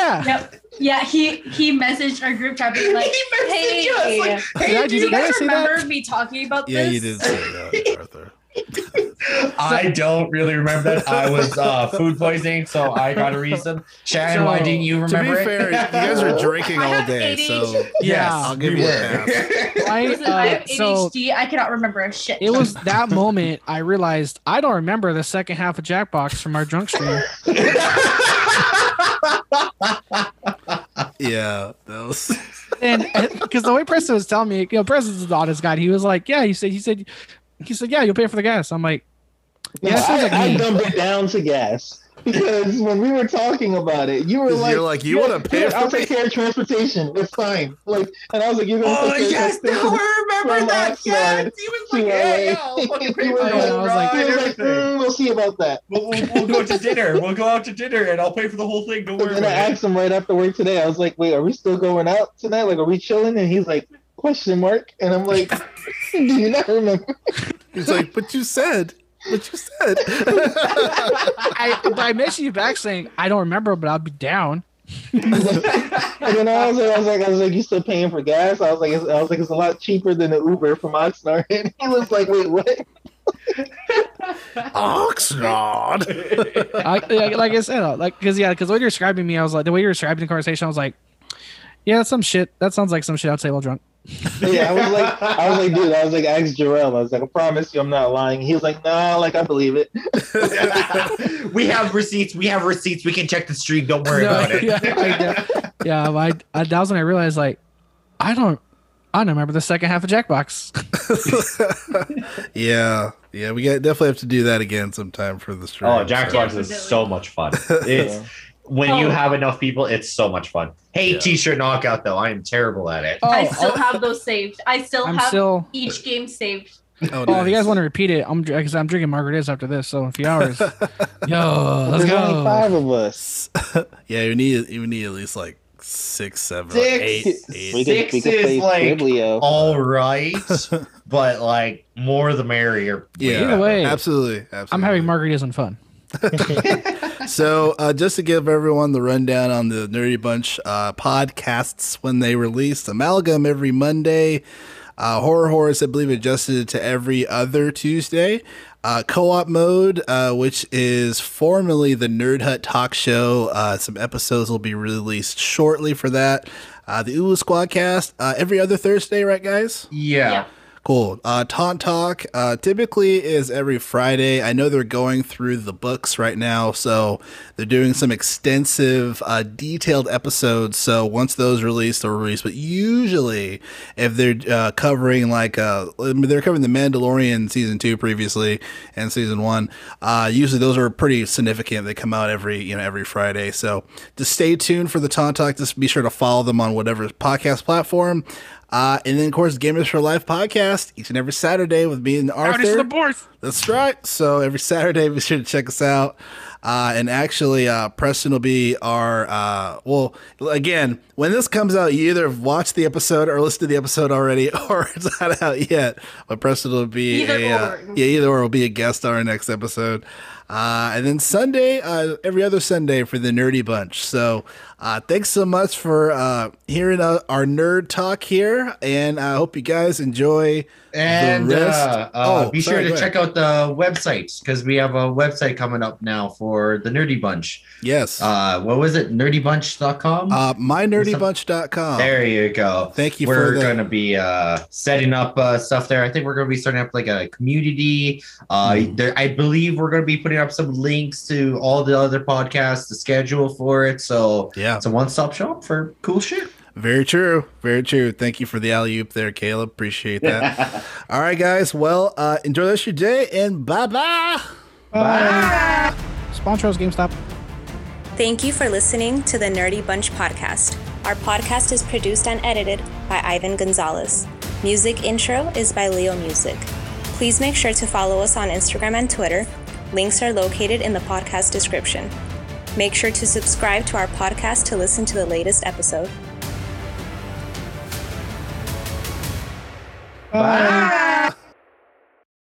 Yeah. Yep. Yeah, he he messaged our group chat being like, "Hey, Hey, do you did I guys say that? remember me talking about Yeah, this?" you did say that, Arthur. I don't really remember that. I was uh, food poisoning, so I got a reason. Shannon, why So, didn't you remember? To remember be it? fair, you guys are drinking all have day, so ADHD. Yeah. I'll give you a pass. I, Listen, I have uh, so ADHD. I cannot remember a shit. it was that moment I realized I don't remember the second half of Jackbox from our drunk stream. Yeah, that was. and uh, because the way Preston was telling me, you know, Preston's an honest guy. He was like, "Yeah," he said, he said, he said, "Yeah, you'll pay for the gas." I'm like, Yeah, it sounds I, like I me. dumped it down to gas because when we were talking about it, you were like, You're like, like, you "Yeah, wanna pay yeah, for I'll take care of transportation. It's fine." Like, and I was like, "You're gonna Oh take care yes, of now transportation." I remember that. Oxnard Yes, he was like, to yeah, yeah, I'll fucking pay for the whole I He ride, was like, "Mm, "We'll see about that." We'll, we'll, we'll go to dinner. We'll go out to dinner, and I'll pay for the whole thing. Don't And worry then I asked him right after work today. I was like, "Wait, are we still going out tonight? Like, are we chilling?" And he's like, "Question mark?" And I'm like, "Do you not remember?" He's like, but you said, but you said. I, but I messaged you back saying I don't remember, but I'll be down. And then I was like, I was like, I was like, you still paying for gas? I was like, it's, I was like, it's a lot cheaper than the Uber from Oxnard. And he was like, wait, what? Oxnard. I, like, like I said, like because yeah, because when you're describing me, I was like the way you're describing the conversation, I was like, yeah, that's some shit. That sounds like some shit I'd say while drunk. Yeah, I was like, I was like, dude, I was like, ask Jerrell. I was like, I promise you, I'm not lying. He was like, nah, like I believe it. we have receipts. We have receipts. We can check the stream. Don't worry No, about it. yeah, I, yeah, I, I, that was when I realized like I don't, I don't remember the second half of Jackbox. yeah, yeah, we got, definitely have to do that again sometime for the stream. Oh, Jackbox so- is so much fun. It's when you Oh. have enough people, it's so much fun. Hey, Yeah. t-shirt knockout though. I am terrible at it. Oh, I oh. still oh, have those saved. I still I'm have still. each game saved. Oh, Oh, if you guys want to repeat it, I'm because I'm drinking margaritas after this, so in a few hours. Yo, let's There's only go. five of us. yeah, you need you need at least like six, seven, Six. eight, eight. We could, we Six could is play like- skribbl.io. All right, but like more the merrier. Yeah, Either way, absolutely, absolutely. I'm having margaritas and fun. So, uh, just to give everyone the rundown on the Nerdy Bunch uh, podcasts when they release Amalgam every Monday, uh, Horror Horse, I believe, adjusted to every other Tuesday. Uh, Co-op mode, uh, which is formerly the Nerd Hut Talk Show. Uh, some episodes will be released shortly for that. Uh, the Ulu Squadcast uh, every other Thursday, right, guys? Yeah. Yeah. Cool. Uh, Taunt Talk uh, typically is every Friday. I know they're going through the books right now, so they're doing some extensive, uh, detailed episodes. So once those release, release. But usually, if they're uh, covering like uh, they're covering the Mandalorian season two previously and season one, uh, usually those are pretty significant. They come out every you know every Friday. So just stay tuned for the Taunt Talk. Just be sure to follow them on whatever podcast platform. Uh, and then, of course, Gamer's 4 Life podcast each and every Saturday with me and Arthur. the boys. That's right. So every Saturday, be sure to check us out. Uh, and actually, uh, Preston will be our. Uh, well, again, when this comes out, you either have watched the episode or listened to the episode already, or it's not out yet. But Preston will be Either a uh, yeah, either or will be a guest on our next episode. Uh, and then Sunday, uh, every other Sunday for the Nerdy Bunch. So uh, thanks so much for uh, hearing uh, our nerd talk here, and I hope you guys enjoy. And The rest- uh, uh, Oh, be sorry, sure to check out the websites because we have a website coming up now for the Nerdy Bunch. Yes. Uh, what was it? Nerdybunch.com? Uh, mynerdybunch.com. There you go. Thank you We're going to be uh, setting up uh, stuff there. I think we're going to be starting up like a community. Uh, Hmm. there, I believe we're going to be putting up some links to all the other podcasts, the schedule for it. So Yeah, it's a one-stop shop for cool shit. very true. Very true. Thank you for the alley oop there, Caleb. Appreciate that. All right, guys. Well, uh, enjoy the rest of your day and bye bye. Bye. Sponsor us, GameStop. Thank you for listening to the Nerdy Bunch podcast. Our podcast is produced and edited by Ivan Gonzalez. Music intro is by Leo Music. Please make sure to follow us on Instagram and Twitter. Links are located in the podcast description. Make sure to subscribe to our podcast to listen to the latest episode. Bye.